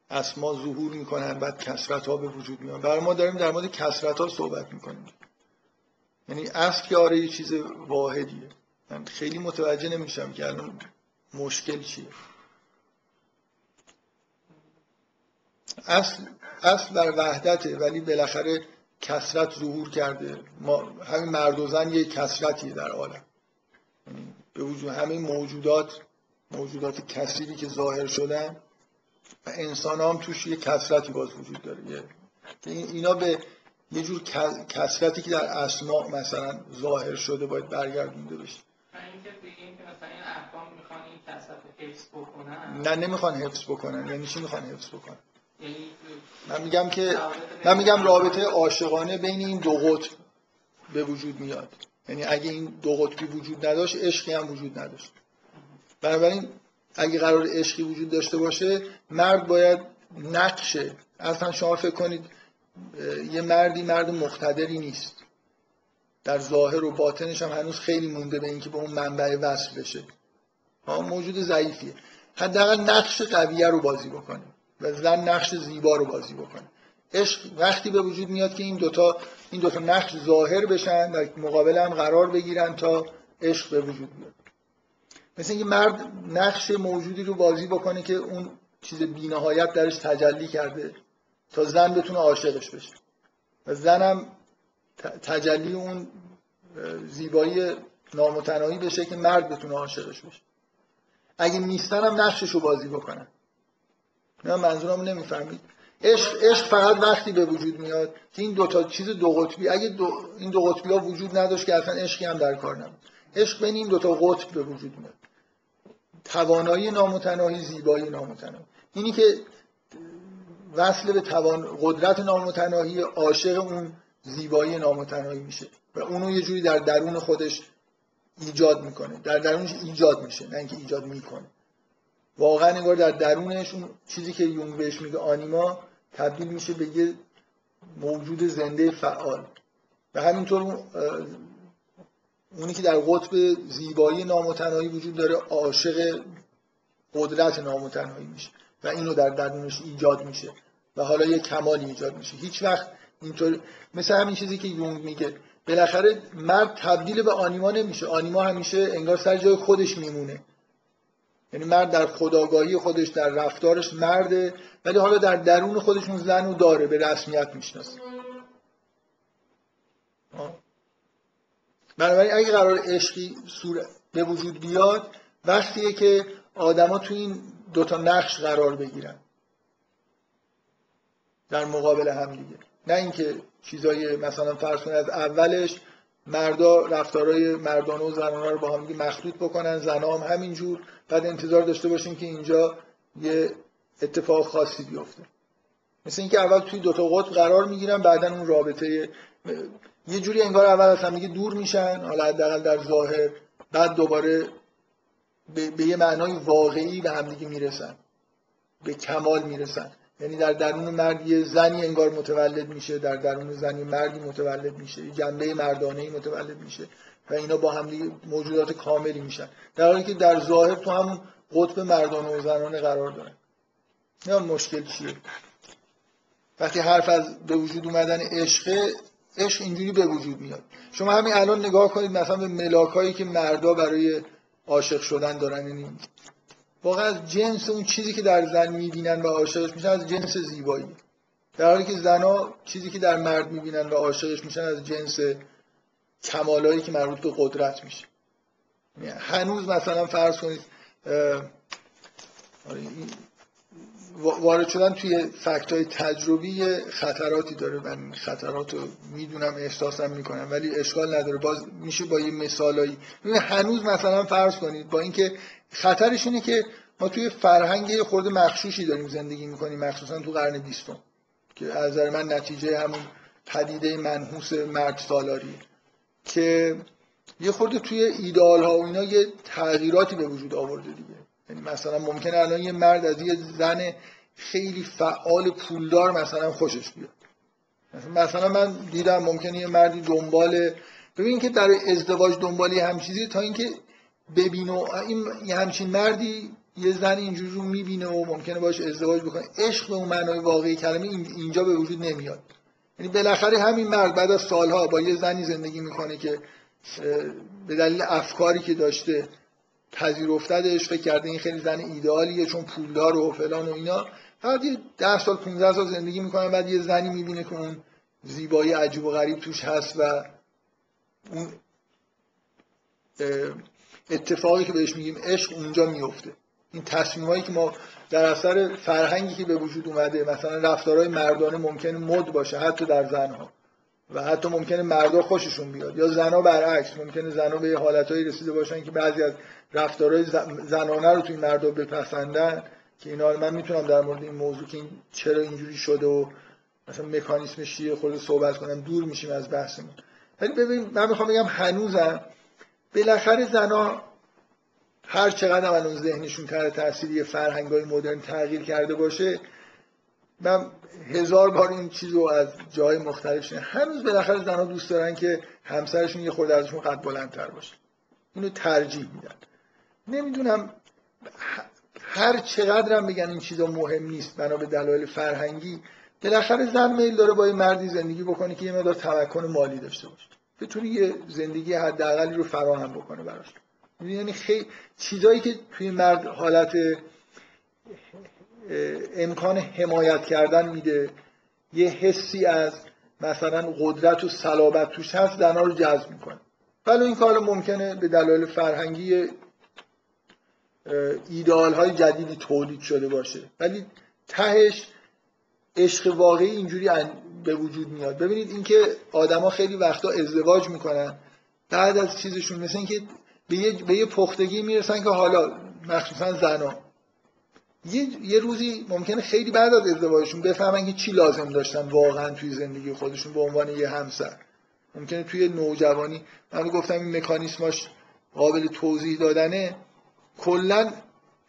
اسما ظهور می‌کنن بعد کسرت ها به وجود میان. برای ما داریم در مورد کسرت ها صحبت می‌کنیم. یعنی اصل که آره یه چیز واحدیه. من خیلی متوجه نمیشم که الان مشکل چیه. اصل اصل بر وحدته ولی بالاخره کسرت ظهور کرده. ما همین مرد و زن یه کسرتیه در عالم. به وجود همه موجودات موجودات کثیری که ظاهر شدن و انسان هم توش یه کسرتی باز وجود داره. یه این- اینا به یه جور کسرتی که در اسماء مثلا ظاهر شده باید برگردونده بشه و اینکه بگیم که مثلا این احکام می‌خوان این کسرت رو حفظ بکنن؟ نه نمی‌خوان حفظ بکنن. یعنی چی می‌خوان حفظ بکنن؟ یعنی من میگم که من میگم رابطه عاشقانه بین این دو قطب به وجود میاد. یعنی اگه این دو قطبی وجود نداشت عشقی هم وجود نداشت. بنابراین اگه قرار عشقی وجود داشته باشه مرد باید نقشه اصلا شما فکر کنید یه مردی مرد مقتدری نیست. در ظاهر و باطنش هم هنوز خیلی مونده به اینکه به اون منبع وصل بشه. موجود ضعیفیه. حداقل نقش قویه رو بازی بکنه و زن نقش زیبا رو بازی بکنه عشق وقتی به وجود میاد که این دوتا این دوتا نقش ظاهر بشن در مقابل هم قرار بگیرن تا عشق به وجود بیاد. مثل اینکه مرد نقش موجودی رو بازی بکنه که اون چیز بینهایت درش تجلی کرده تا زن بتونه عاشقش بشه. و زنم ت- تجلی اون زیبایی نامتناهی بشه که مرد بتونه عاشقش بشه. اگه نیستن هم نقشش رو بازی بکنن نه منظورم نمی‌فهمید. عشق عشق فقط وقتی به وجود میاد که این دو تا چیز دو قطبی اگه دو این دو قطبی ها وجود نداشت که اصلا عشقی هم در کار نبود. عشق بین این دو تا قطب به وجود میاد. توانایی نامتناهی زیبایی نامتناهی. اینی که وصل به توان قدرت نامتناهی عاشق اون زیبایی نامتناهی میشه. و اونو یه جوری در درون خودش ایجاد می‌کنه. در درونش ایجاد میشه نه اینکه ایجاد می‌کنه. واقعا انگار در درونش اون چیزی که یونگ بهش میگه آنیما تبدیل میشه به یه موجود زنده فعال. و همینطور اونی که در قطب زیبایی نامتناهی وجود داره عاشق قدرت نامتناهی میشه و اینو در درونش ایجاد میشه و حالا یه کمالی ایجاد میشه. هیچ وقت اینطور مثل همین چیزی که یونگ میگه بالاخره مرد تبدیل به آنیما نمیشه. آنیما همیشه انگار سر جای خودش میمونه. یعنی مرد در خداگاهی خودش در رفتارش مرده ولی حالا در درون خودش اون زن رو داره به رسمیت می‌شناسه. بنابراین اگه قرار عشقی به وجود بیاد وقتیه که آدما تو این دوتا نقش قرار بگیرن. در مقابل هم دیگه. نه اینکه چیزای مثلا فرض کنید از اولش مردا رفتارهای مردانه و زنانه رو با هم مخلوط بکنن زنا هم همینجور. بعد انتظار داشته باشیم که اینجا یه اتفاق خاصی بیفته. مثل اینکه اول توی دوتا قطب قرار می‌گیرن بعدا اون رابطه یه جوری انگار اول از هم دیگه دور میشن حالا حداقل در ظاهر. بعد دوباره به, به یه معنای واقعی به همدیگه می‌رسن به کمال می‌رسن. یعنی در درون مرد یه زنی انگار متولد میشه در درون زنی مردی متولد میشه یه جنبه مردانه متولد میشه و اینا با هم موجودات کاملی میشن. در حالی که در ظاهر تو همون قطب مردانه و زنانه قرار دارن. نه مشکل چیه؟ وقتی حرف از به وجود اومدن عشق عشق اینجوری به وجود میاد. شما همین الان نگاه کنید مثلا به ملاکایی که مردا برای عاشق شدن دارن یعنی واقعا از جنس اون چیزی که در زن می‌بینن و عاشقش میشن از جنس زیبایی. در حالی که زنا چیزی که در مرد می‌بینن و عاشقش میشن از جنس کمالایی که مربوط به قدرت میشه. یعنی هنوز مثلا فرض کنید آره، وارد شدن توی فکت های تجربی خطراتی داره. من خطرات رو می‌دونم احساسم می‌کنم ولی اشکال نداره. باز میشه با یه مثالایی. هنوز مثلا فرض کنید با اینکه خطرش اینه که ما توی فرهنگ خورده مخشوشی داریم زندگی می‌کنیم مخصوصا تو قرن بیستم که از نظر من نتیجه همون پدیده منحوس مرد سالاری که یه خورده توی ایدئال ها و اینا یه تغییراتی به وجود آورده دیگه. یعنی مثلا ممکنه الان یه مرد از یه زن خیلی فعال پولدار مثلا خوشش بیاد. مثلا- من دیدم ممکنه یه مردی دنبال ببین که در ازدواج دنبال یه هم چیزی تا اینکه ببینه این یه همچین مردی یه زن اینجوری رو می‌بینه و ممکنه باش ازدواج بکنه. عشق به اون معنای واقعی کلمه این- اینجا به وجود نمیاد. یعنی بالاخره همین مرد بعد از سالها با یه زنی زندگی می‌کنه که به دلیل افکاری که داشته پذیرفتدش فکر کرده این خیلی زن ایدئالیه چون پولدار و فلان و اینا. بعد یه ده سال 15 سال زندگی می‌کنه بعد یه زنی می‌بینه که اون زیبایی عجیب و غریب توش هست و اون اتفاقی که بهش میگیم عشق اونجا میفته. این تصمیمایی که ما در اثر فرهنگی که به وجود اومده مثلا رفتارهای مردانه ممکنه مد باشه حتی در زنها. و حتی ممکنه مردا خوششون بیاد. یا زنا برعکس ممکنه زنا به حالتهایی رسیده باشن که بعضی از رفتارهای زنانه رو توی مردا بپسندن که اینا من می‌تونم در مورد این موضوع که این چرا اینجوری شده و مثلا مکانیسمش چیه خود صحبت کنم دور میشیم از بحثمون. ولی ببین من می‌خوام بگم هنوزم بالاخره زنا هر چقدر هم الان ذهنشون تحت تاثیر یه فرهنگ های مدرن تغییر کرده باشه من هزار بار این چیز رو از جای مختلف شنیدم. هنوز بالاخره زنها دوست دارن که همسرشون یه خورده ازشون قد بلندتر باشه. اینو ترجیح میدن. نمی‌دونم هر چقدرم بگن این چیزا مهم نیست بنا به دلایل فرهنگی بالاخره زن میل داره با یه مردی زندگی بکنه که یه مقدار تمکن مالی داشته باشه. بتونه یه زندگی حداقلی رو فراهم بکنه براش. یعنی خیلی چیزایی که توی مرد حالت امکان حمایت کردن میده یه حسی از مثلا قدرت و صلابت توش هست زنها رو جذب می‌کنه. ولی این کار ممکنه به دلایل فرهنگی ایدئال های جدیدی تولید شده باشه. ولی تهش عشق واقعی اینجوری به وجود میاد. ببینید اینکه آدما خیلی وقتا ازدواج می‌کنن. بعد از چیزشون مثل اینکه به یه, به یه پختگی می‌رسن که حالا مخصوصا زنا. یه،, یه روزی ممکنه خیلی بعد از ازدواجشون بفهمن که چی لازم داشتن واقعا توی زندگی خودشون به عنوان یه همسر. ممکنه توی نوجوانی من گفتم این مکانیسماش قابل توضیح دادنه. کلا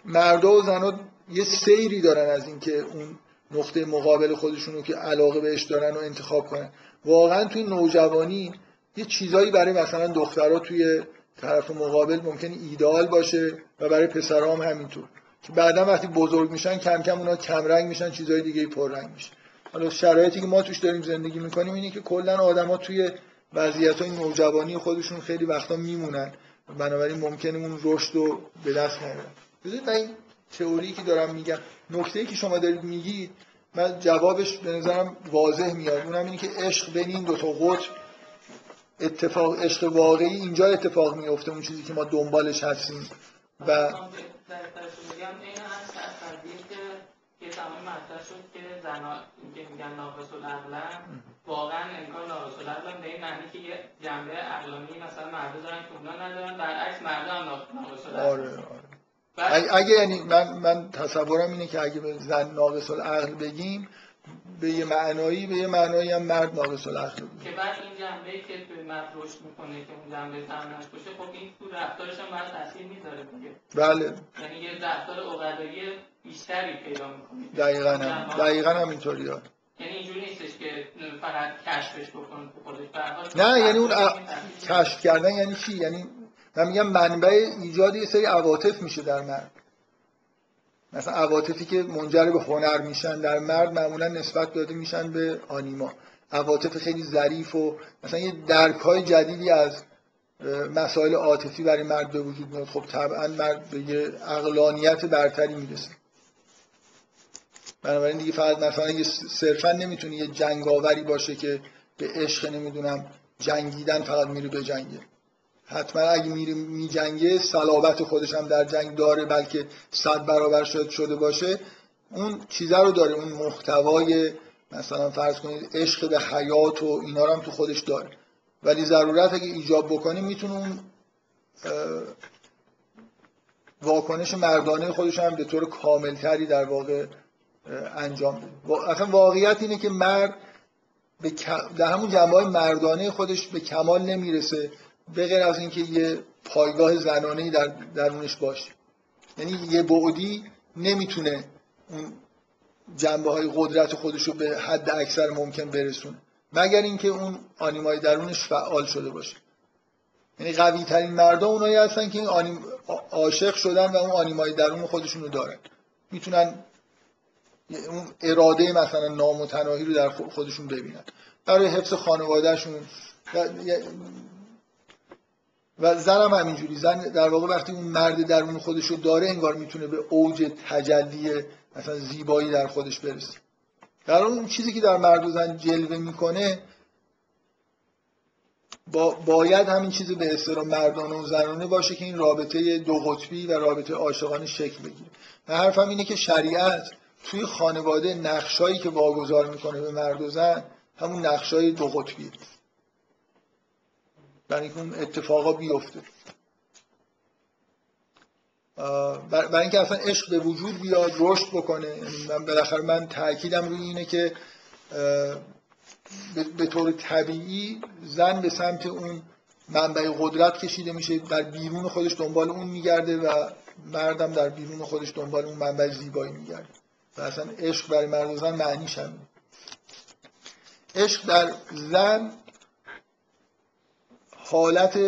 مردا و زنا یه سیری دارن از اینکه اون نقطه مقابل خودشون رو که علاقه بهش دارن و انتخاب کنن. واقعا توی نوجوانی یه چیزایی برای مثلا دخترها توی طرف مقابل ممکنه ایدئال باشه و برای پسرها هم همینطور. که بعدا وقتی بزرگ میشن کم کم اونا کم رنگ میشن چیزای دیگه پررنگ میشن حالا شرایطی که ما توش داریم زندگی می‌کنیم اینه که کلا آدما توی وضعیت های نوجوانی خودشون خیلی وقتا میمونن. بنابراین ممکنه اون رشد رو به دست نیارن. بذارید این تئوری که دارم میگم نکته که شما دارید میگید من جوابش به نظرم واضح میاد. اونم اینه که عشق بین این دو تا قطب اتفاق عشق واقعی اینجا اتفاق میفته اون چیزی که ما دنبالش هستیم. و زنا که میگن ناقص العقلن واقعا انگار ناقص العقلن به این معنی که یه جنبه عقلانی مثلا مردا دارن که اونا ندارن برعکس مردا هم ناقص العقلن آره آره. اگه یعنی من من تصورم اینه که اگه به زن ناقص العقل بگیم به یه معنایی به یه معنایی هم مرد ناقص العقل که بعد این جنبه که توی مرد رشد می‌کنه که اون جنبه زنش باشه خب این تو رفتارش هم باید تاثیر می‌ذاره دیگه. بله. یعنی یه رفتار اوقدایی بیشتری پیدا می‌کنه. دقیقا هم. دقیقا هم اینطوری یعنی اینجوری نیستش که فقط کشفش بکنه خودش. نه یعنی اون کشف کردن یعنی چی؟ یعنی من میگم منبع ایجاد یه سری عواطف میشه در مرد مثلا عواطفی که منجر به هنر میشن در مرد معمولا نسبت داده میشن به آنیما. عواطف خیلی ظریف و مثلا یه درک های جدیدی از مسائل عاطفی برای مرد به وجود میاد. خب طبعا مرد به یه اقلانیت برتری می‌رسه. بنابراین دیگه فقط مثلا یه صرفا نمی‌تونه یه جنگاوری باشه که به عشق نمی‌دونم جنگیدن فقط میره به جنگه حتما اگه میره میجنگه صلابت خودش هم در جنگ داره بلکه صد برابر شد شده باشه. اون چیزه رو داره اون محتوای مثلا فرض کنید عشق به حیات و اینا رو هم تو خودش داره. ولی ضرورت اگه ایجاب بکنیم می‌تونه اون واکنش مردانه خودش هم به طور کاملتری در واقع انجام بده. اصلا واقعیت اینه که مرد به در همون جنبه های مردانه خودش به کمال نمی‌رسه. به غیر از اینکه یه پایگاه زنانه در درونش باشه. یعنی یه بعدی نمی‌تونه اون جنبه های قدرت خودش رو به حد اکثر ممکن برسونه. مگر اینکه اون آنیمای درونش فعال شده باشه. یعنی قوی ترین مردم اونایی هستن که این آنیم... عاشق شدن و اون آنیمای درون خودشون رو دارن. می‌تونن اون اراده مثلا نامتناهی رو در خودشون ببینن. برای حفظ خانوادهشون و زن هم همینجوری زن در واقع وقتی اون مرد درون خودش رو داره انگار می‌تونه به اوج تجلی مثلا زیبایی در خودش برسه. در اون چیزی که در مرد و زن جلوه می‌کنه با باید همین چیزی به اصطلاح مردانه و زنانه باشه که این رابطه دو قطبی و رابطه عاشقانه شکل بگیره. و حرفم اینه که شریعت توی خانواده نقشایی که واگذار می‌کنه به مرد و زن همون نقشای دو قطبیه. برای اینکه اون اتفاقا بیفته. برای اینکه اصلا عشق به وجود بیاد رشد بکنه. یعنی من بالاخره من تاکیدم روی اینه که به طور طبیعی زن به سمت اون منبع قدرت کشیده میشه در بیرون خودش دنبال اون میگرده و مردم در بیرون خودش دنبال اون منبع زیبایی میگرده. و اصلا عشق برای مرد و زن معنیش همین عشق در زن حالت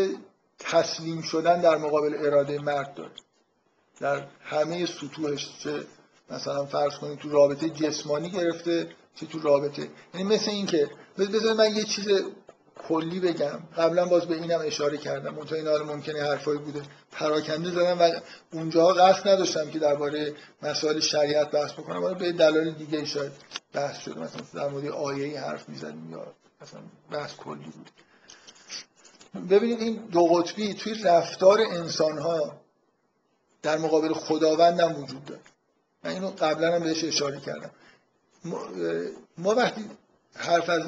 تسلیم شدن در مقابل اراده مرد داره. در همه سطوحش چه مثلا فرض کنید تو رابطه جسمانی گرفته چه تو رابطه. یعنی مثل این که بذار من یه چیز کلی بگم. قبلا باز به اینم اشاره کردم. منتها این حال ممکنه حرفایی بوده. پراکنده زدم و اونجا قصد نداشتم که درباره مسائل شریعت بحث بکنم. ولی به دلایل دیگه شاید بحث شده. مثلا در مورد آیه حرف می‌زنیم یا مثلا بحث کلی بود. ببینید این دو قطبی توی رفتار انسان ها در مقابل خداوند هم وجود داره. من اینو قبلا هم بهش اشاره کردم. ما وقتی حرف از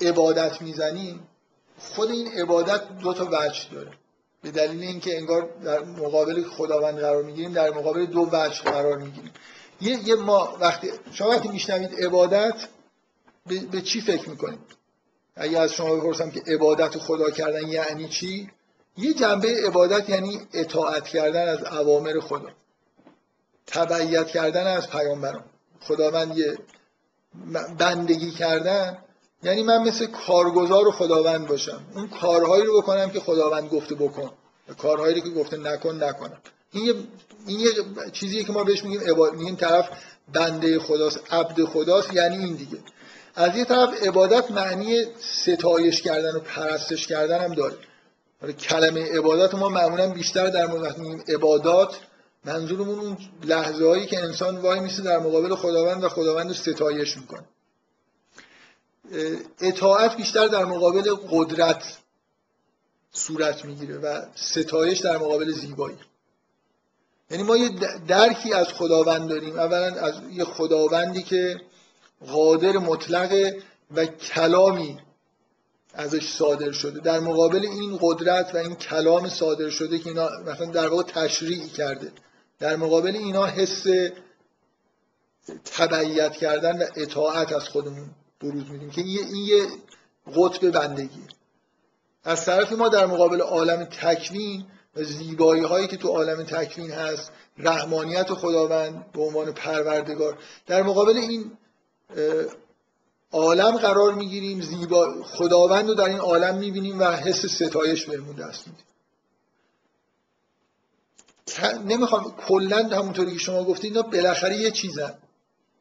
عبادت می‌زنیم خود این عبادت دو تا وجه داره. به دلیل اینکه انگار در مقابل خداوند قرار می‌گیریم در مقابل دو وجه قرار می‌گیریم. یه, یه ما وقتی شما وقتی میشنوید عبادت به, به چی فکر می‌کنید؟ اگه از شما بپرسم که عبادت خدا کردن یعنی چی؟ یه جنبه عبادت یعنی اطاعت کردن از اوامر خدا. تبعیت کردن از پیامبران. خداوند یه بندگی کردن یعنی من مثل کارگزار و خداوند باشم. اون کارهایی رو بکنم که خداوند گفته بکن. کارهایی رو که گفته نکن نکنم. این یه, این یه چیزیه که ما بهش میگیم عبادت میگیم طرف بنده خداست عبد خداست یعنی این دیگه. از یه طرف عبادت معنی ستایش کردن و پرستش کردن هم داره. کلمه عبادت ما معمولا بیشتر در مورد عبادات منظورمون اون لحظه هایی که انسان وای میسه در مقابل خداوند و خداوند رو ستایش می‌کنه. اطاعت بیشتر در مقابل قدرت صورت می‌گیره و ستایش در مقابل زیبایی. یعنی ما یه درکی از خداوند داریم. اولا از یه خداوندی که قادر مطلقه و کلامی ازش صادر شده. در مقابل این قدرت و این کلام صادر شده که اینا مثلا در واقع تشریع کرده. در مقابل اینا حس تبعیت کردن و اطاعت از خودمون بروز میدیم که این یه قطب بندگی. از طرف ما در مقابل عالم تکوین و زیبایی هایی که تو عالم تکوین هست رحمانیت خداوند به عنوان پروردگار در مقابل این عالم قرار می‌گیریم زیبا خداوند رو در این عالم می‌بینیم و حس ستایش بهمون دست میدیم نمی‌خوام کلا همونطوری که شما گفتید اینا بالاخره یه چیزن.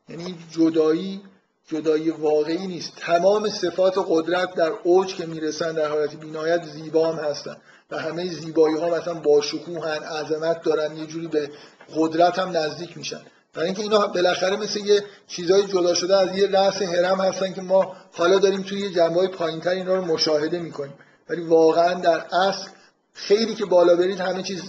یعنی جدایی جدایی واقعی نیست. تمام صفات قدرت در اوج که می‌رسن در حالت بینایت زیبا هم هستن. و همه زیبایی ها مثلا با شکوهن عظمت دارن یه جوری به قدرت هم نزدیک میشن. برای اینکه اینا بالاخره مثل یه چیزای جدا شده از یه رأس هرم هستن که ما حالا داریم توی یه جنبه پایینتر اینا رو مشاهده می‌کنیم. ولی واقعا در اصل خیلی که بالا برید همه چیز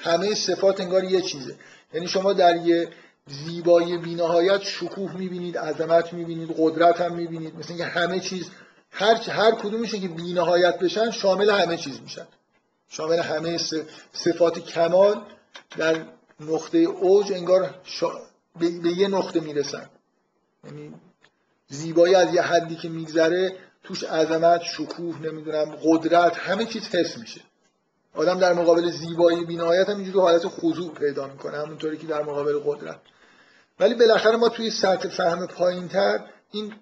همه صفات انگار یه چیزه. یعنی شما در یه زیبایی بینهایت شکوه می‌بینید عظمت می‌بینید قدرت هم می‌بینید. مثل اینکه همه چیز هر هر کدومشه که بینهایت بشن شامل همه چیز میشن. شامل همه صفات کمال در نقطه اوج انگار. به یه نقطه می‌رسن. یعنی زیبایی از یه حدی که میگذره توش عظمت شکوه نمی‌دونم قدرت همه چیز حس میشه. آدم در مقابل زیبایی بینایت هم اینجوری حالت خضوع پیدا می‌کنه همونطوری که در مقابل قدرت. ولی بالاخره ما توی سطح فهم پایینتر این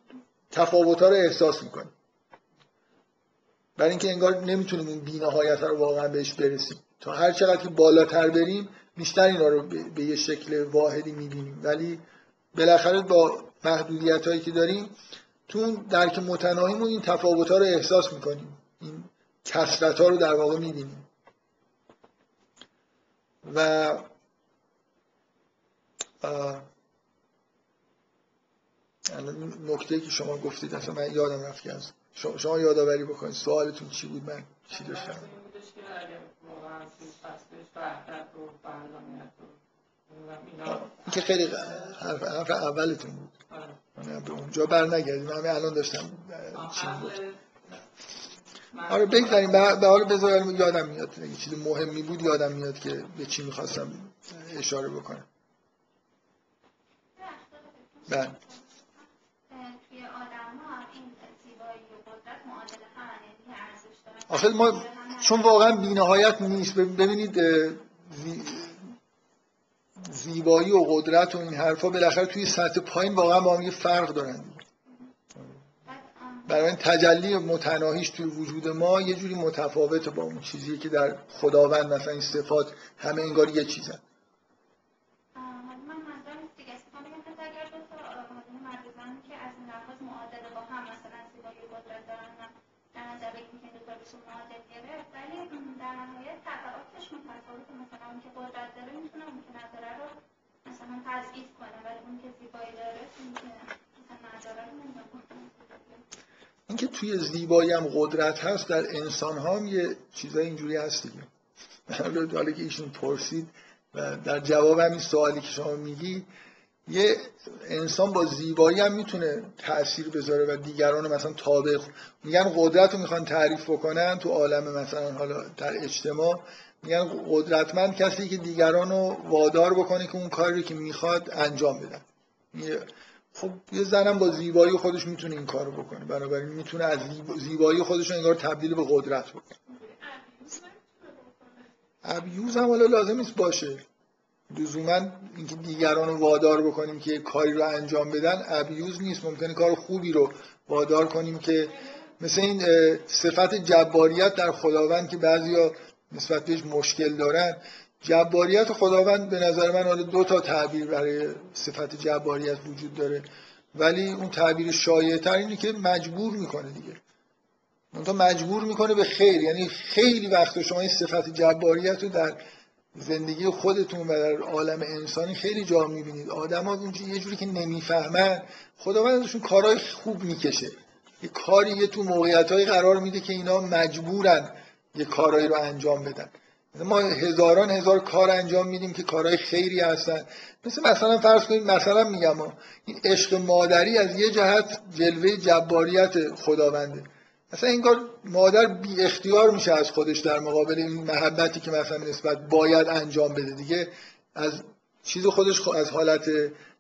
تفاوت رو احساس می‌کنیم. برای اینکه انگار نمی‌تونیم اون بینهایت رو واقعا بهش برسیم. تا هر چقدر که بالاتر بریم بیشتر اینا رو به یه شکل واحدی می‌بینیم. ولی بالاخره با محدودیت هایی که داریم تو درک متناهیمون این تفاوت ها رو احساس می‌کنیم. این کسرت ها رو در واقع می‌بینیم. و نکته که شما گفتید اصلا من یادم رفت که از شما یادآوری بکنید سوالتون چی بود؟ من چی داشتم؟ این که خیلی حرف, حرف اولتون بود. من به اونجا بر نگردیم همه الان داشتم چی بود؟ آره. بگذاریم. به حال بذاریم. یادم میاد اگه چیز مهمی بود یادم میاد که به چی می‌خواستم اشاره بکنم. بله. آخه ما چون واقعا بینهایت نیست. ببینید زیبایی و قدرت و این حرفا بالاخره توی سطح پایین واقعا با هم یه فرق دارن. برای تجلی متناهیش توی وجود ما یه جوری متفاوته با اون چیزی که در خداوند مثلا این صفات همه انگار یه چیزن در نهایت تبعاتش متفاوته مثلا اون که قدرت داره می‌تونه اون که نداره مثلا تضعیف کنه ولی اون که زیبایی داره اینکه توی زیبایی هم قدرت هست در انسان ها هم یه چیزای اینجوری هست دیگه. <laughs> حالا که ایشون پرسید و در جواب همین سوالی که شما میگی یه انسان با زیبایی هم می‌تونه تاثیر بذاره و دیگران رو مثلا تابع میگن قدرت رو می‌خوان تعریف بکنن تو عالم مثلا حالا در اجتماع میگن قدرتمند کسی که دیگران رو وادار بکنه که اون کاری که می‌خواد انجام بدن. خب یه زنم با زیبایی خودش می‌تونه این کارو بکنه. بنابراین می‌تونه از زیبایی خودش انگار تبدیل به قدرت بکنه. ابیوز هم حالا لازم نیست باشه. لزوما اینکه دیگران رو وادار بکنیم که کاری رو انجام بدن ابیوز نیست. ممکنه کار خوبی رو وادار کنیم که مثل این صفت جباریت در خداوند که بعضیا نسبت بهش مشکل دارن. جباریت خداوند به نظر من حالا دو تا تعبیر برای صفت جباریت وجود داره. ولی اون تعبیر شایع تر اینه که مجبور می‌کنه دیگه. اون مجبور می‌کنه به خیر. یعنی خیلی وقت شما این صفت جباریت رو در زندگی خودتون و در عالم انسانی خیلی جا می‌بینید. آدم ها یه جوری که نمی‌فهمن خداوند ازشون کارهای خوب می‌کشه. یه کاری یه تو موقعیت قرار میده که اینا مجبورن. یه کارهایی رو انجام بدن. ما هزاران هزار کار انجام میدیم که کارهای خیری هستن. مثل مثلا فرض کنید مثلا میگم این عشق مادری از یه جهت جلوه جباریت خداونده. مثلا انگار مادر بی اختیار میشه از خودش در مقابل این محبتی که مثلا نسبت باید انجام بده دیگه. از چیز خودش از حالت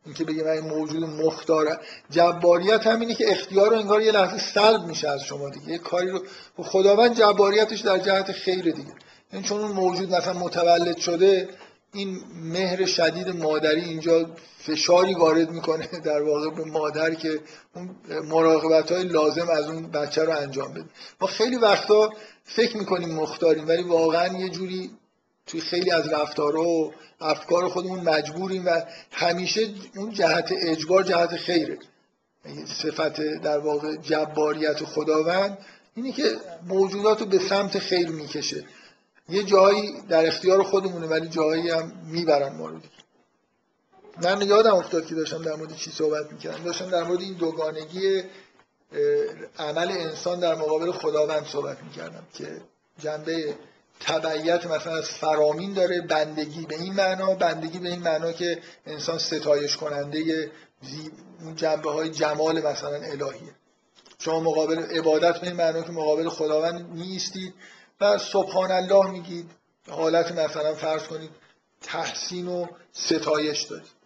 اینکه بگیم این موجود مختار جباریت همینه که اختیار رو انگار یه لحظه سلب میشه از شما دیگه. یه کاری رو خداوند جباریتش در جهت خیره دیگه. این چون اون موجود مثلا متولد شده این مهر شدید مادری اینجا فشاری وارد می‌کنه <laughs> در واقع به مادر که اون مراقبت های لازم از اون بچه رو انجام بده. ما خیلی وقتا فکر می‌کنیم مختاریم ولی واقعا یه جوری توی خیلی از رفتارها و افکار خودمون مجبوریم و همیشه اون جهت اجبار جهت خیره. صفت در واقع جباریت خداوند اینی که موجودات رو به سمت خیر می‌کشه. یه جایی در اختیار خودمونه ولی جایی هم می‌برن ما رو من یادم افتاد که داشتم در مورد چی صحبت می‌کردم. داشتم در مورد این دوگانگی عمل انسان در مقابل خداوند صحبت می‌کردم که جنبه تبعیت مثلا از فرامین داره بندگی به این معنا بندگی به این معنا که انسان ستایش کننده جنبه های جمال مثلا الهیه. شما مقابل عبادت به این معنا که مقابل خداوند نیستید و سبحان الله میگید حالت مثلا فرض کنید تحسین و ستایش دارید.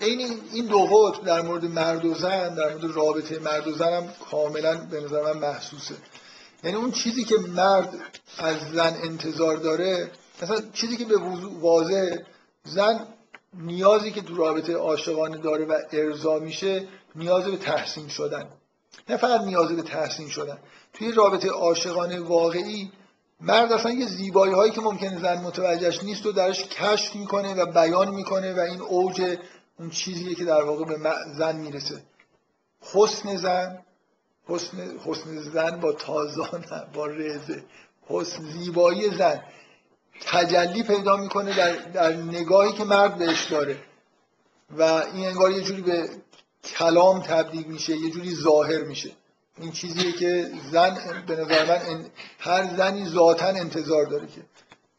این این دو قطب در مورد مرد و زن در مورد رابطه مرد و زن هم کاملا به نظر من محسوسه. یعنی اون چیزی که مرد از زن انتظار داره مثلا چیزی که به واضح زن نیازی که تو رابطه عاشقانه داره و ارضا میشه نیاز به تحسین شدن. نه فقط نیاز به تحسین شدن. توی رابطه عاشقانه واقعی مرد اصلا یه زیبایی هایی که ممکنه زن متوجهش نیست و درش کشف می‌کنه و بیان می‌کنه و این اوج اون چیزیه که در واقع به زن می‌رسه. حسن زن حسن, حسن زن با تازان با رزه حسن زیبایی زن. تجلی پیدا می‌کنه در, در نگاهی که مرد بهش داره. و این انگار یه جوری به کلام تبدیل میشه یه جوری ظاهر میشه. این چیزیه که زن به نظر من هر زنی ذاتا انتظار داره که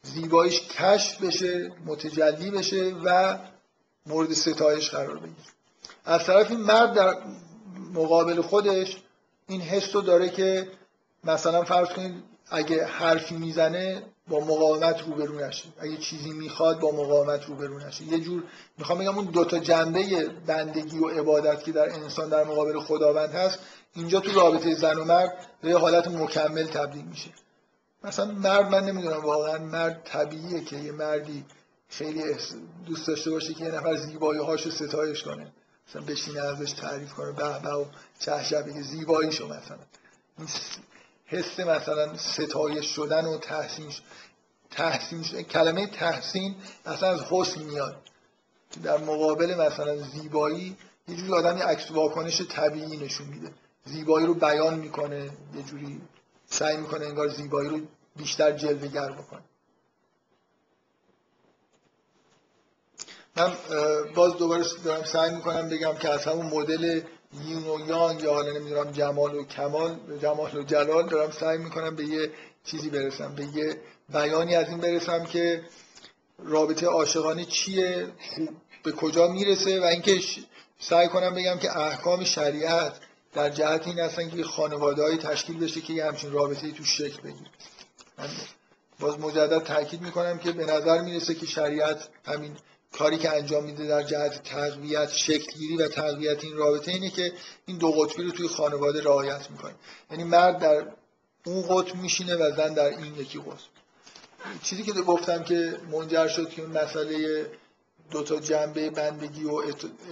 زیباییش کشف بشه متجلی بشه و مورد ستایش قرار بگیره. از طرف این مرد در مقابل خودش این حس رو داره که مثلا فرض کنید اگه حرفی می‌زنه با مقاومت روبرو نشه اگه چیزی می‌خواد با مقاومت روبرو نشه یه جور می‌خوام بگم اون دوتا جنبه بندگی و عبادت که در انسان در مقابل خداوند هست اینجا تو رابطه زن و مرد به حالت مکمل تبدیل میشه. مثلا مرد من نمی‌دونم واقعا مرد طبیعیه که یه مردی خیلی دوست داشته باشه که یه نفر زیبایی هاشو ستایش کنه. مثلا بشینه ازش تعریف کنه. به به و چه بگه زیباییشو مثلا. این حس مثلا ستایش شدن و تحسین تحسین کلمه تحسین اصلا از حسن میاد. در مقابل مثلا زیبایی یه جوری آدم یه عکس واکنش طبیعی نشون میده. زیبایی رو بیان می‌کنه یه جوری سعی می‌کنه انگار زیبایی رو بیشتر جلوه بکنه. من باز دوباره دارم سعی می‌کنم بگم که از همون مدل یون و یان یا حالا نمی‌دونم جمال و کمال جمال و جلال دارم سعی می‌کنم به یه چیزی برسم به یه بیانی از این برسم که رابطه عاشقانه چیه به کجا می‌رسه و اینکه سعی کنم بگم که احکام شریعت در جهت این هستن که خانواده تشکیل بشه که یه همچین رابطه تو شکل بگیره. باز مجدد تاکید می‌کنم که به نظر می‌رسه که شریعت همین کاری که انجام میده در جهت تقویت شکلگیری و تقویت این رابطه اینه که این دو قطبی رو توی خانواده رعایت می‌کنه یعنی مرد در اون قطب میشینه و زن در این یکی قطب. چیزی که گفتم که منجر شد که این مسئله دو تا جنبه بندگی و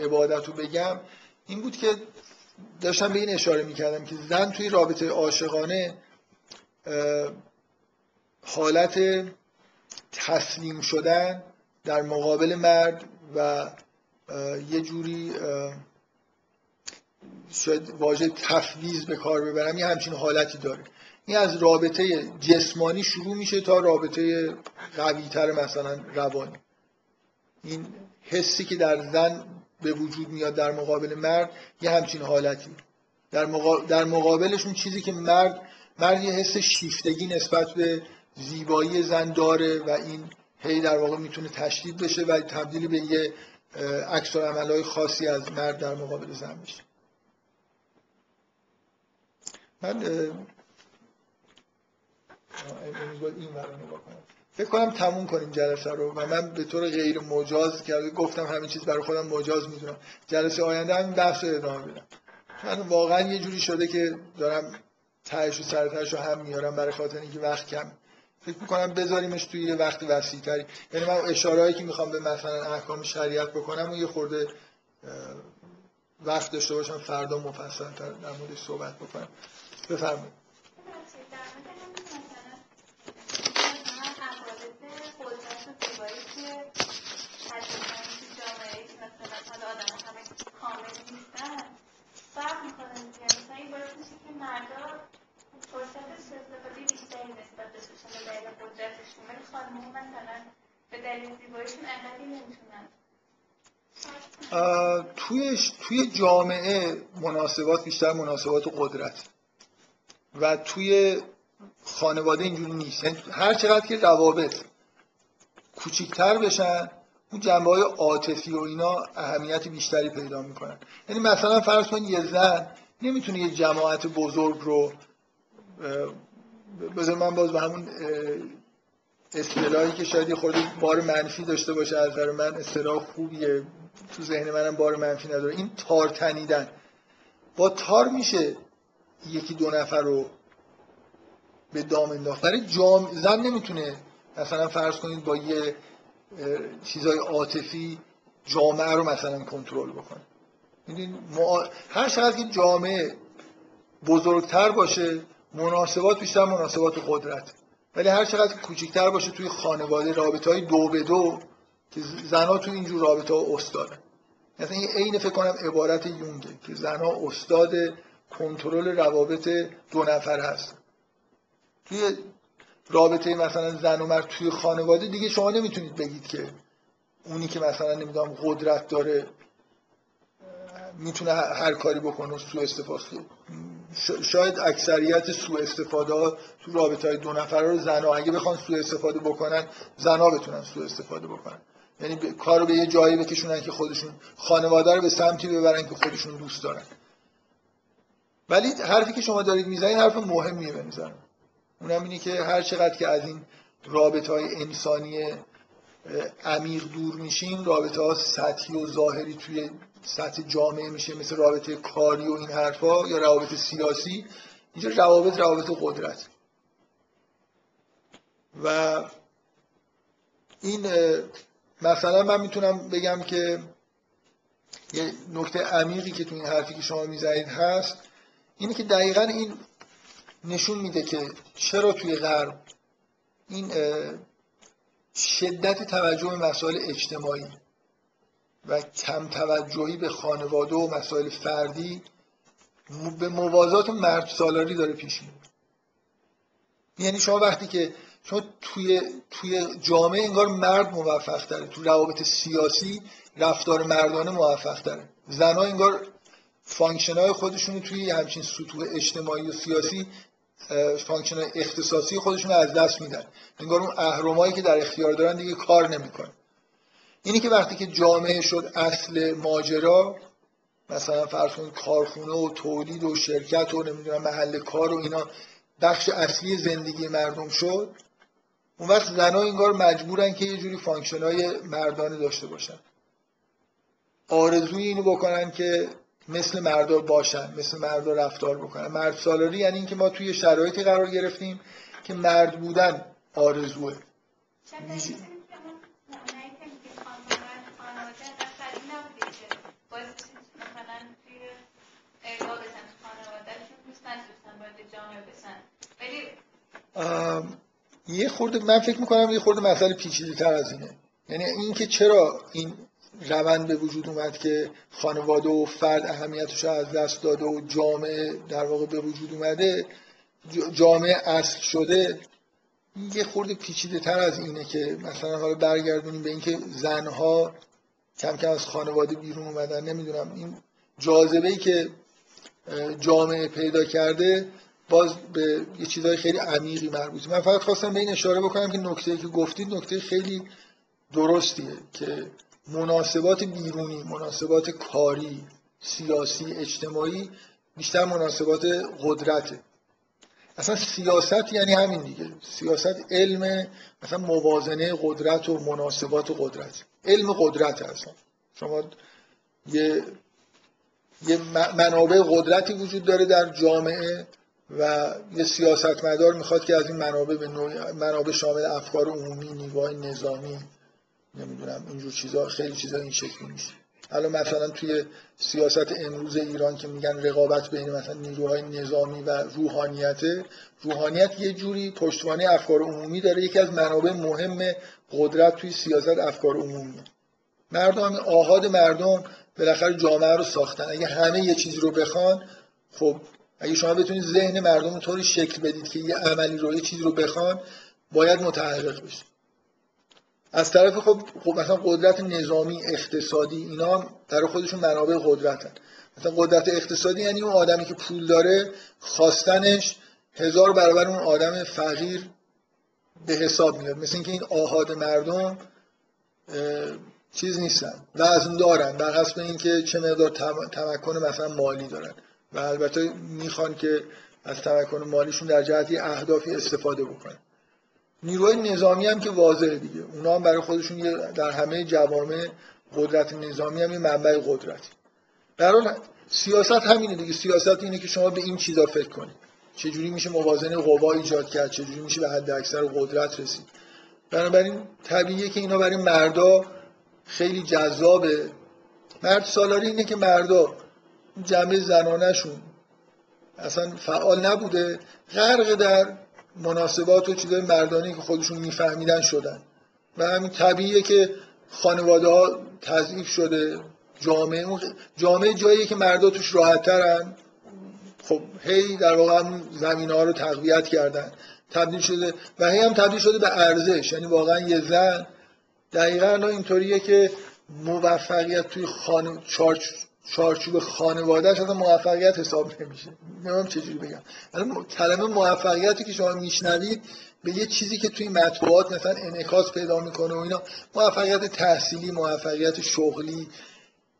عبادت رو بگم این بود که داشتم به این اشاره می‌کردم که زن توی رابطه عاشقانه حالت تسلیم شدن در مقابل مرد و یه جوری شاید واژه تفویض به کار ببرم یه همچین حالتی داره. این از رابطه جسمانی شروع میشه تا رابطه قویتر مثلا روانی. این حسی که در زن به وجود میاد در مقابل مرد یه همچین حالتی. در, در مقابلشون چیزی که مرد مرد یه حس شیفتگی نسبت به زیبایی زن داره و این هی در واقع می‌تونه تشدید بشه و تبدیل به یه عکس های خاصی از مرد در مقابل زن بشه. من این فکر کنم تموم کنیم جلسه رو و من به طور غیر مجاز کرده گفتم همین چیز برای خودم مجاز می‌دونم. جلسه آینده همین بحث رو ادامه بدم من واقعا یه جوری شده که دارم تهش و سرتش رو هم میارم برای خاطر اینکه وقت کم فکر می‌کنم بذاریمش توی یه وقت وسیع تری یعنی من اشارهایی که می‌خوام به مثلا احکام شریعت بکنم و یه خورده وقت داشته باشم فردا مفصل تر در موردش صحبت بکنم. بفرمایید فرق می‌کنه یعنی مثلا این باعث میشه که مردا فرصت استفاده بیشتری نسبت به سوشن دلیل قدرتشون ولی خانم‌ها مثلا به دلیل زیباییشون انقدری نمی‌تونن توی توی جامعه مناسبات بیشتر مناسبات قدرت. و توی خانواده اینجوری نیست. یعنی هر چقدر که روابط کوچیکتر بشن اون جنبه های عاطفی و اینا اهمیت بیشتری پیدا می‌کنن. یعنی مثلا فرض کنید یه زن نمی‌تونه یه جماعت بزرگ رو بذار من باز به همون اصطلاحی که شاید خورده بار منفی داشته باشه از نظر من اصطلاح خوبیه. تو ذهن منم بار منفی نداره. این تار تنیدن. با تار میشه یکی دو نفر رو به دام انداخت. برای جام... زن نمی‌تونه مثلا فرض کنید با یه چیزای عاطفی جامعه رو مثلا کنترل بکنه. مع... هر چقدر که جامعه بزرگتر باشه مناسبات بیشتر مناسبات قدرت ولی هر چقدر کوچکتر باشه توی خانواده رابطه های دو به دو که زنها توی اینجور رابطه ها استادن مثلا این عین فکر کنم عبارت یونگه که زنها استاد کنترل روابط دو نفر هست. توی رابطه مثلا زن و مرد توی خانواده دیگه شما نمی‌تونید بگید که اونی که مثلا نمی‌دونم قدرت داره می‌تونه هر کاری بکنه سوء استفاده شاید اکثریت سوء استفاده ها تو رابطه های دو نفره رو زنها اگه بخوان سوء استفاده بکنن زنها بتونن سوء استفاده بکنن. یعنی کارو به یه جایی بکشونن که خودشون خانواده رو به سمتی ببرن که خودشون دوست دارن. ولی حرفی که شما دارید می‌زنید حرف مهمیه به اونم اینه که هر چقدر که از این رابطه های انسانی عمیق دور میشیم رابطه ها سطحی و ظاهری توی سطح جامعه میشه مثل رابطه کاری و این حرفا یا روابط سیاسی. اینجا روابط روابط قدرت. و این مثلا من می‌تونم بگم که یه نکته عمیقی که تو این حرفی که شما می‌زنید هست اینه که دقیقا این نشون میده که چرا توی غرب این شدت توجه به مسائل اجتماعی و کم توجهی به خانواده و مسائل فردی به موازات مرد سالاری داره پیش میره. یعنی شما وقتی که شما توی توی جامعه انگار مرد موفق داره تو روابط سیاسی رفتار مردانه موفق داره زنها انگار function های خودشون توی همچین سطوح اجتماعی و سیاسی function اختصاصی خودشون از دست میدن. انگار اون اهرمایی که در اختیار دارن دیگه کار نمی‌کنن. اینی که وقتی که جامعه شد اصل ماجرا مثلا فرض کنید کارخونه و تولید و شرکت و نمی‌دونم محل کار و اینا بخش اصلی زندگی مردم شد اون وقت زنها انگار مجبورن که یه جوری function های مردانه داشته باشن. آرزوی اینو بکنن که مثل مردا باشن مثل مردا رفتار بکنن. مرد سالاری یعنی اینکه ما توی شرایطی قرار گرفتیم که مرد بودن آرزوه. یه خورده من فکر می‌کنم یه خورده مسئله پیچیده تر از اینه. یعنی اینکه چرا این روند به وجود اومد که خانواده و فرد اهمیتش رو از دست داده و جامعه در واقع به وجود اومده جامعه اصل شده. یه خورده پیچیده تر از اینه که مثلا حالا برگردونیم به اینکه زنها کم کم از خانواده بیرون اومدن. نمی‌دونم این جاذبه ای که جامعه پیدا کرده باز به یه چیزهای خیلی عمیقی مربوطه. من فقط خواستم به این اشاره بکنم که نکته که گفتید نکته خیلی درستیه که مناسبات بیرونی مناسبات کاری سیاسی اجتماعی بیشتر مناسبات قدرته. اصلا سیاست یعنی همین دیگه. سیاست علم مثلا موازنه قدرت و مناسبات و قدرت. علم قدرت اصلا. شما یه یه منابع قدرتی وجود داره در جامعه و یه سیاستمدار می‌خواد که از این منابع به منابع شامل افکار عمومی نیروهای نظامی نمی‌دونم اینجور چیزا خیلی چیزا این شکلی میشه. حالا مثلا توی سیاست امروز ایران که میگن رقابت بین مثلا نیروهای نظامی و روحانیت روحانیت یه جوری پشتوانه افکار عمومی داره. یکی از منابع مهم قدرت توی سیاست افکار عمومی. مردم آهاد مردم بالاخره جامعه رو ساختن. اگه همه یه چیزی رو بخوان خب اگه شما بتونید ذهن مردم رو طوری شکل بدید که یه عملی رو یه چیزی رو بخوان باید متحقق بشه از طرف خب, خب مثلا قدرت نظامی اقتصادی اینا در خودشون منابع قدرتن. مثلا قدرت اقتصادی یعنی اون آدمی که پول داره خواستنش هزار برابر اون آدم فقیر به حساب میاد. مثل اینکه این آهاد مردم چیز نیستن وزن دارن. بر حسب اینکه چه مقدار تمکن مثلا مالی دارن. و البته می‌خوان که از تمکن مالیشون در جهتی اهدافی استفاده بکنن. نیروهای نظامی هم که واضحه دیگه. اونا هم برای خودشون در همه جوامع قدرت نظامی هم یه منبع قدرتی در سیاست همینه دیگه. سیاست اینه که شما به این چیزا فکر کنید. چجوری میشه موازنه قوا ایجاد کرد؟ چجوری میشه به حد اکثر قدرت رسید؟ بنابراین طبیعیه که اینا برای مردا خیلی جذابه. مرد سالاری اینه که مردا جمع زنانشون اصلا فعال نبوده. غرق در مناسبات و چیزای مردانی که خودشون میفهمیدن شدن. و همین طبیعیه که خانواده ها تضعیف شده. جامعه جامعه جاییه که مردا توش راحت ترن خب هی در واقع هم زمین ها رو تقویت کردن. تبدیل شده و هی هم تبدیل شده به ارزش. یعنی واقعا یه زن دقیقا اینطوریه که موفقیت توی خانه چارچوب خانوادهش اصلا موفقیت حساب نمیشه. نمیم چجوری بگم. کلمه موفقیتی که شما میشنوید به یه چیزی که توی مطبوعات مثلا انعکاس پیدا می‌کنه و اینا موفقیت تحصیلی موفقیت شغلی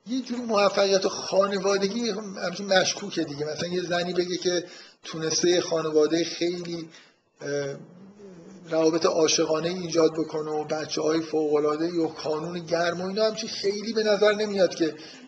یه جور موفقیت خانوادگی همچون مشکوکه دیگه. مثلا یه زنی بگه که تونسته خانواده خیلی روابط عاشقانه ایجاد بکنه و بچه های فوقلاده و کانون گرم و اینا همچین خیلی به نظر نمیاد که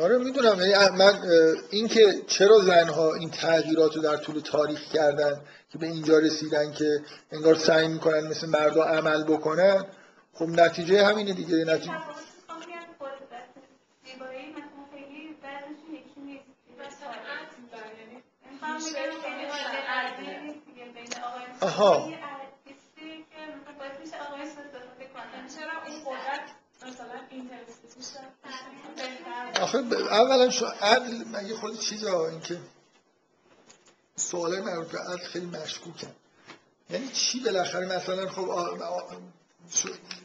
آره می‌دونم. یعنی من اینکه چرا زنها این تغییرات رو در طول تاریخ کردن که به اینجا رسیدن که انگار سعی می‌کنن مثل مردا عمل بکنن خب نتیجه همینه دیگه. نتیجه آها. آخه اولا عدل مگه خود چیزا اینکه سوالای مربوط به عدل خیلی مشکوکن یعنی چی بالاخره؟ مثلا خب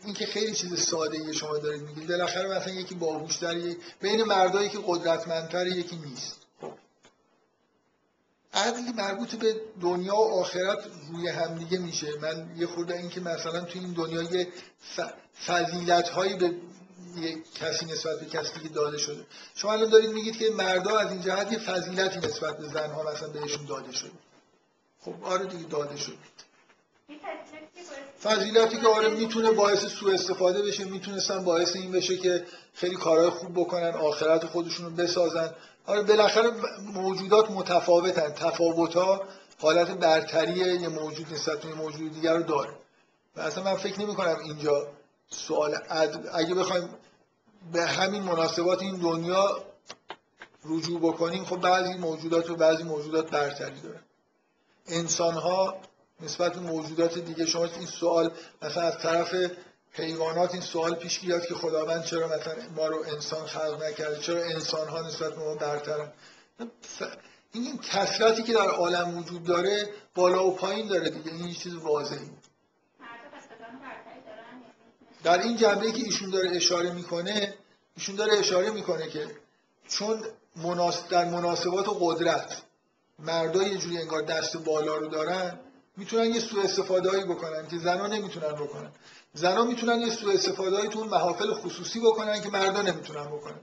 این که خیلی چیز ساده ای شما دارید میگید. بالاخره مثلا یکی باهوشتری بین مردایی که قدرتمندتر یکی نیست. عدلی مربوط به دنیا و آخرت روی همدیگه میشه. من یه خورده این که مثلا تو این دنیا یه فضیلت هایی به یه کسی نسبت به کسی که داده شده. شما الان دارید میگید که مردا از این جهت یه فضیلتی نسبت به زنها مثلا بهشون داده شده. خب آره دیگه داده شده. فضیلتی که آره می‌تونه باعث سوء استفاده بشه می‌تونستن باعث این بشه که خیلی کارهای خوب بکنن آخرت خودشون رو بسازن. آره بالاخره موجودات متفاوتن. تفاوت ها حالت برتری یه موجود نسبت به موجود دیگر رو داره. و اصلا من فکر نمی کنم اینجا سوال اگه بخوایم به همین مناسبات این دنیا رجوع بکنیم خب بعضی موجودات و بعضی موجودات برتری دارن انسان ها نسبت به موجودات دیگه شما این سوال مثلا از طرف حیوانات این سوال پیش بیاد که خداوند چرا مثلا ما رو انسان خلق نکرده؟ چرا انسان ها نسبت به ما برترن؟ این کسرتی که در عالم وجود داره بالا و پایین داره دیگه این چیز واضحی در این جنبه که ایشون داره اشاره می‌کنه ایشون داره اشاره می‌کنه که چون در مناسبات قدرت مردا یه جوری انگار دست بالا رو دارن می‌تونن یه سوء استفاده هایی بکنن که زنا نمی‌تونن بکنن. زنا می‌تونن یه سوء استفاده هایی تو محافل خصوصی بکنن که مردا نمی‌تونن بکنن.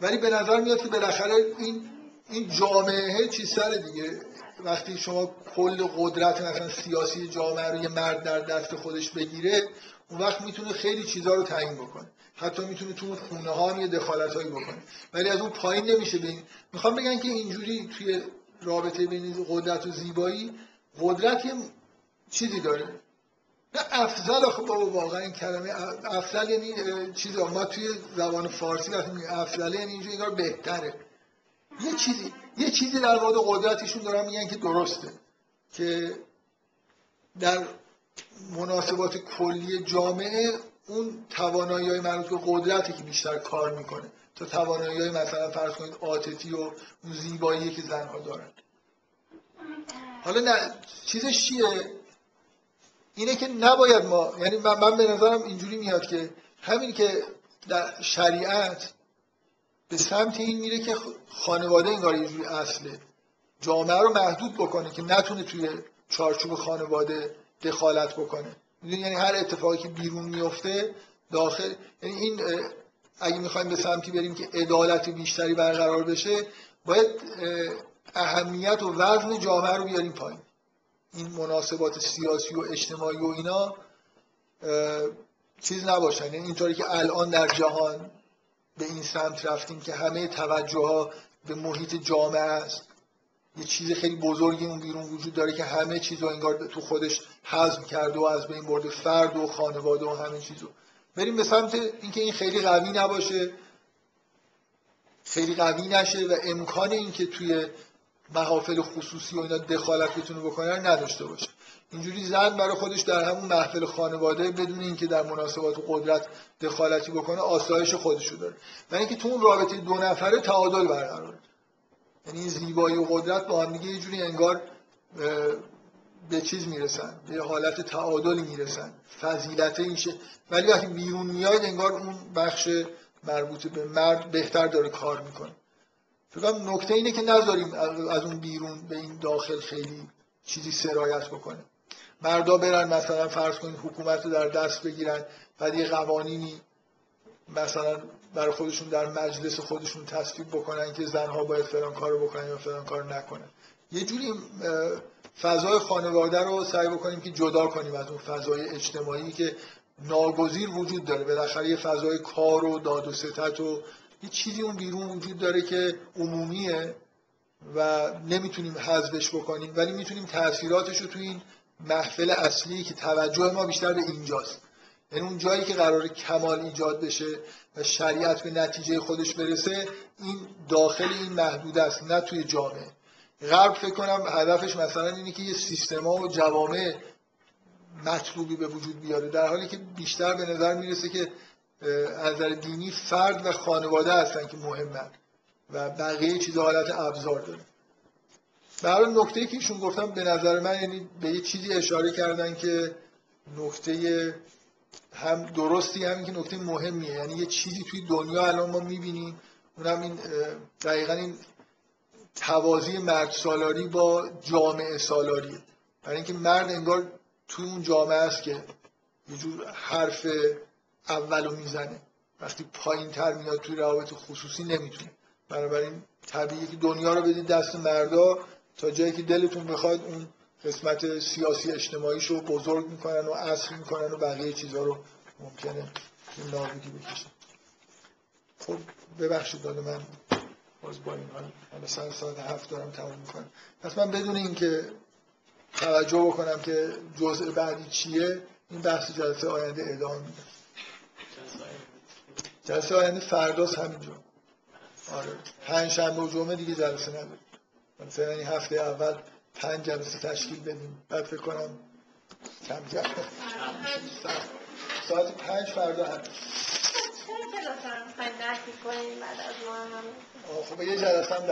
ولی به نظر میاد که بالاخره این این جامعه چیز سر دیگه. وقتی شما کل قدرت مثلا سیاسی جامعه رو یه مرد در دست خودش بگیره اون وقت می‌تونه خیلی چیزها رو تعیین بکنه. حتی می‌تونه تو خونه ها هم یه دخالت هایی بکنه. ولی از اون پایین نمیشه بین می‌خوام بگن که اینجوری توی رابطه بین قدرت و زیبایی قدرت یه چیزی داره. نه افضل خب بابا واقعا این کلمه افضل یعنی چیزی ما توی زبان فارسی وقتی افضل یعنی اینجوری بهتره. یه چیزی یه چیزی در مورد قدرتشون دارن میگن که درسته. که در مناسبات کلی جامعه اون توانایی های مربوط به قدرتی که بیشتر کار می‌کنه. تا توانایی های مثلا فرض کنید عاطفی و اون زیبایی که زنها دارن. حالا نه چیزش چیه؟ اینه که نباید ما یعنی من, من به نظرم اینجوری میاد که همین که در شریعت به سمت این میره که خانواده انگار یه جوری اصله. جامعه رو محدود بکنه که نتونه توی چارچوب خانواده دخالت بکنه. یعنی هر اتفاقی که بیرون میفته داخل یعنی این اگه می‌خوایم به سمتی بریم که عدالت بیشتری برقرار بشه باید اهمیت و وزن جامعه رو بیاریم پایین. این مناسبات سیاسی و اجتماعی و اینا چیز نباشن. یعنی اینطوری که الان در جهان به این سمت رفتیم که همه توجه ها به محیط جامعه است. یه چیز خیلی بزرگی اون بیرون وجود داره که همه چیز رو انگار تو خودش حزم کرده و از بین برده فرد و خانواده و همه چیزو. بریم به سمت اینکه این خیلی قوی نباشه. خیلی قوی نشه و امکان اینکه توی محافل خصوصی و اینا دخالت بتونه بکنه نداشته باشه. اینجوری زن برای خودش در همون محفل خانواده بدون اینکه در مناسبات قدرت دخالتی بکنه آسایش خودشو داره. و اینکه تو اون رابطه دو نفره تعادل برقراره یعنی زیبایی و قدرت با هم دیگه یه جوری انگار به چیز می‌رسن به حالت تعادلی می‌رسن. فضیلت اینشه ولی وقتی بیرون میاد انگار اون بخش مربوط به مرد بهتر داره کار می‌کنه. فکر نکته اینه که نذاریم از اون بیرون به این داخل خیلی چیزی سرایت بکنه. مردا برن مثلا فرض کنید حکومت رو در دست بگیرن بعد یه قوانینی مثلا برای خودشون در مجلس خودشون تصویب بکنن که زنها باید فلان کارو بکنن یا فلان کارو نکنن. یه جوری فضای خانواده رو سعی بکنیم که جدا کنیم از اون فضای اجتماعی که ناگزیر وجود داره. بالاخره یه فضای کار و داد و ستت و یه چیزی اون بیرون وجود داره که عمومیه و نمی‌تونیم حذفش بکنیم ولی می‌تونیم تاثیراتش رو تو این محفل اصلی که توجه ما بیشتر به اینجاست. یعنی اون جایی که قرار کمال ایجاد بشه و شریعت به نتیجه خودش برسه این داخل این محدود است نه توی جامعه. غرب فکر کنم هدفش مثلا اینه که یه سیستما و جوامع مطلوبی به وجود بیاره در حالی که بیشتر به نظر می‌رسه که از نظر دینی فرد و خانواده هستن که مهمن و بقیه چیز حالت ابزار داره. برای نکته که ایشون گفتم به نظر من یعنی به یه چیزی اشاره کردن که نکته هم درستی همین که نکته مهمیه. یعنی یه چیزی توی دنیا الان ما می‌بینیم اونم این دقیقا این توازی مرد سالاری با جامعه سالاریه. برای اینکه مرد انگار توی اون جامعه است که یه جور حرف اولو می‌زنه. وقتی پایین تر میاد توی روابط خصوصی نمی‌تونه. بنابراین طبیعی که دنیا رو بدید دست مردا تا جایی که دلتون بخواد اون قسمت سیاسی اجتماعیش رو بزرگ می‌کنن و اصل می‌کنن و بقیه چیزها رو ممکنه نابودی بکشن. خب ببخشید داده من باز با این حال مثلا ساعت هفت دارم تمام می‌کنم. پس من بدون اینکه توجه بکنم که جزء بعدی چیه این بحث جلسه آینده ادامه میدم جلسه آینده فرداست همینجا. آره. پنج شنبه و جمعه دیگه جلسه نداریم. مثلا این هفته اول پنج جلسه تشکیل بدیم. بعد فکر کنم کم جلسه. ساعت پنج فردا هم. چرا کلاس کنیم بعد از ما هم؟ خب یه جلسه هم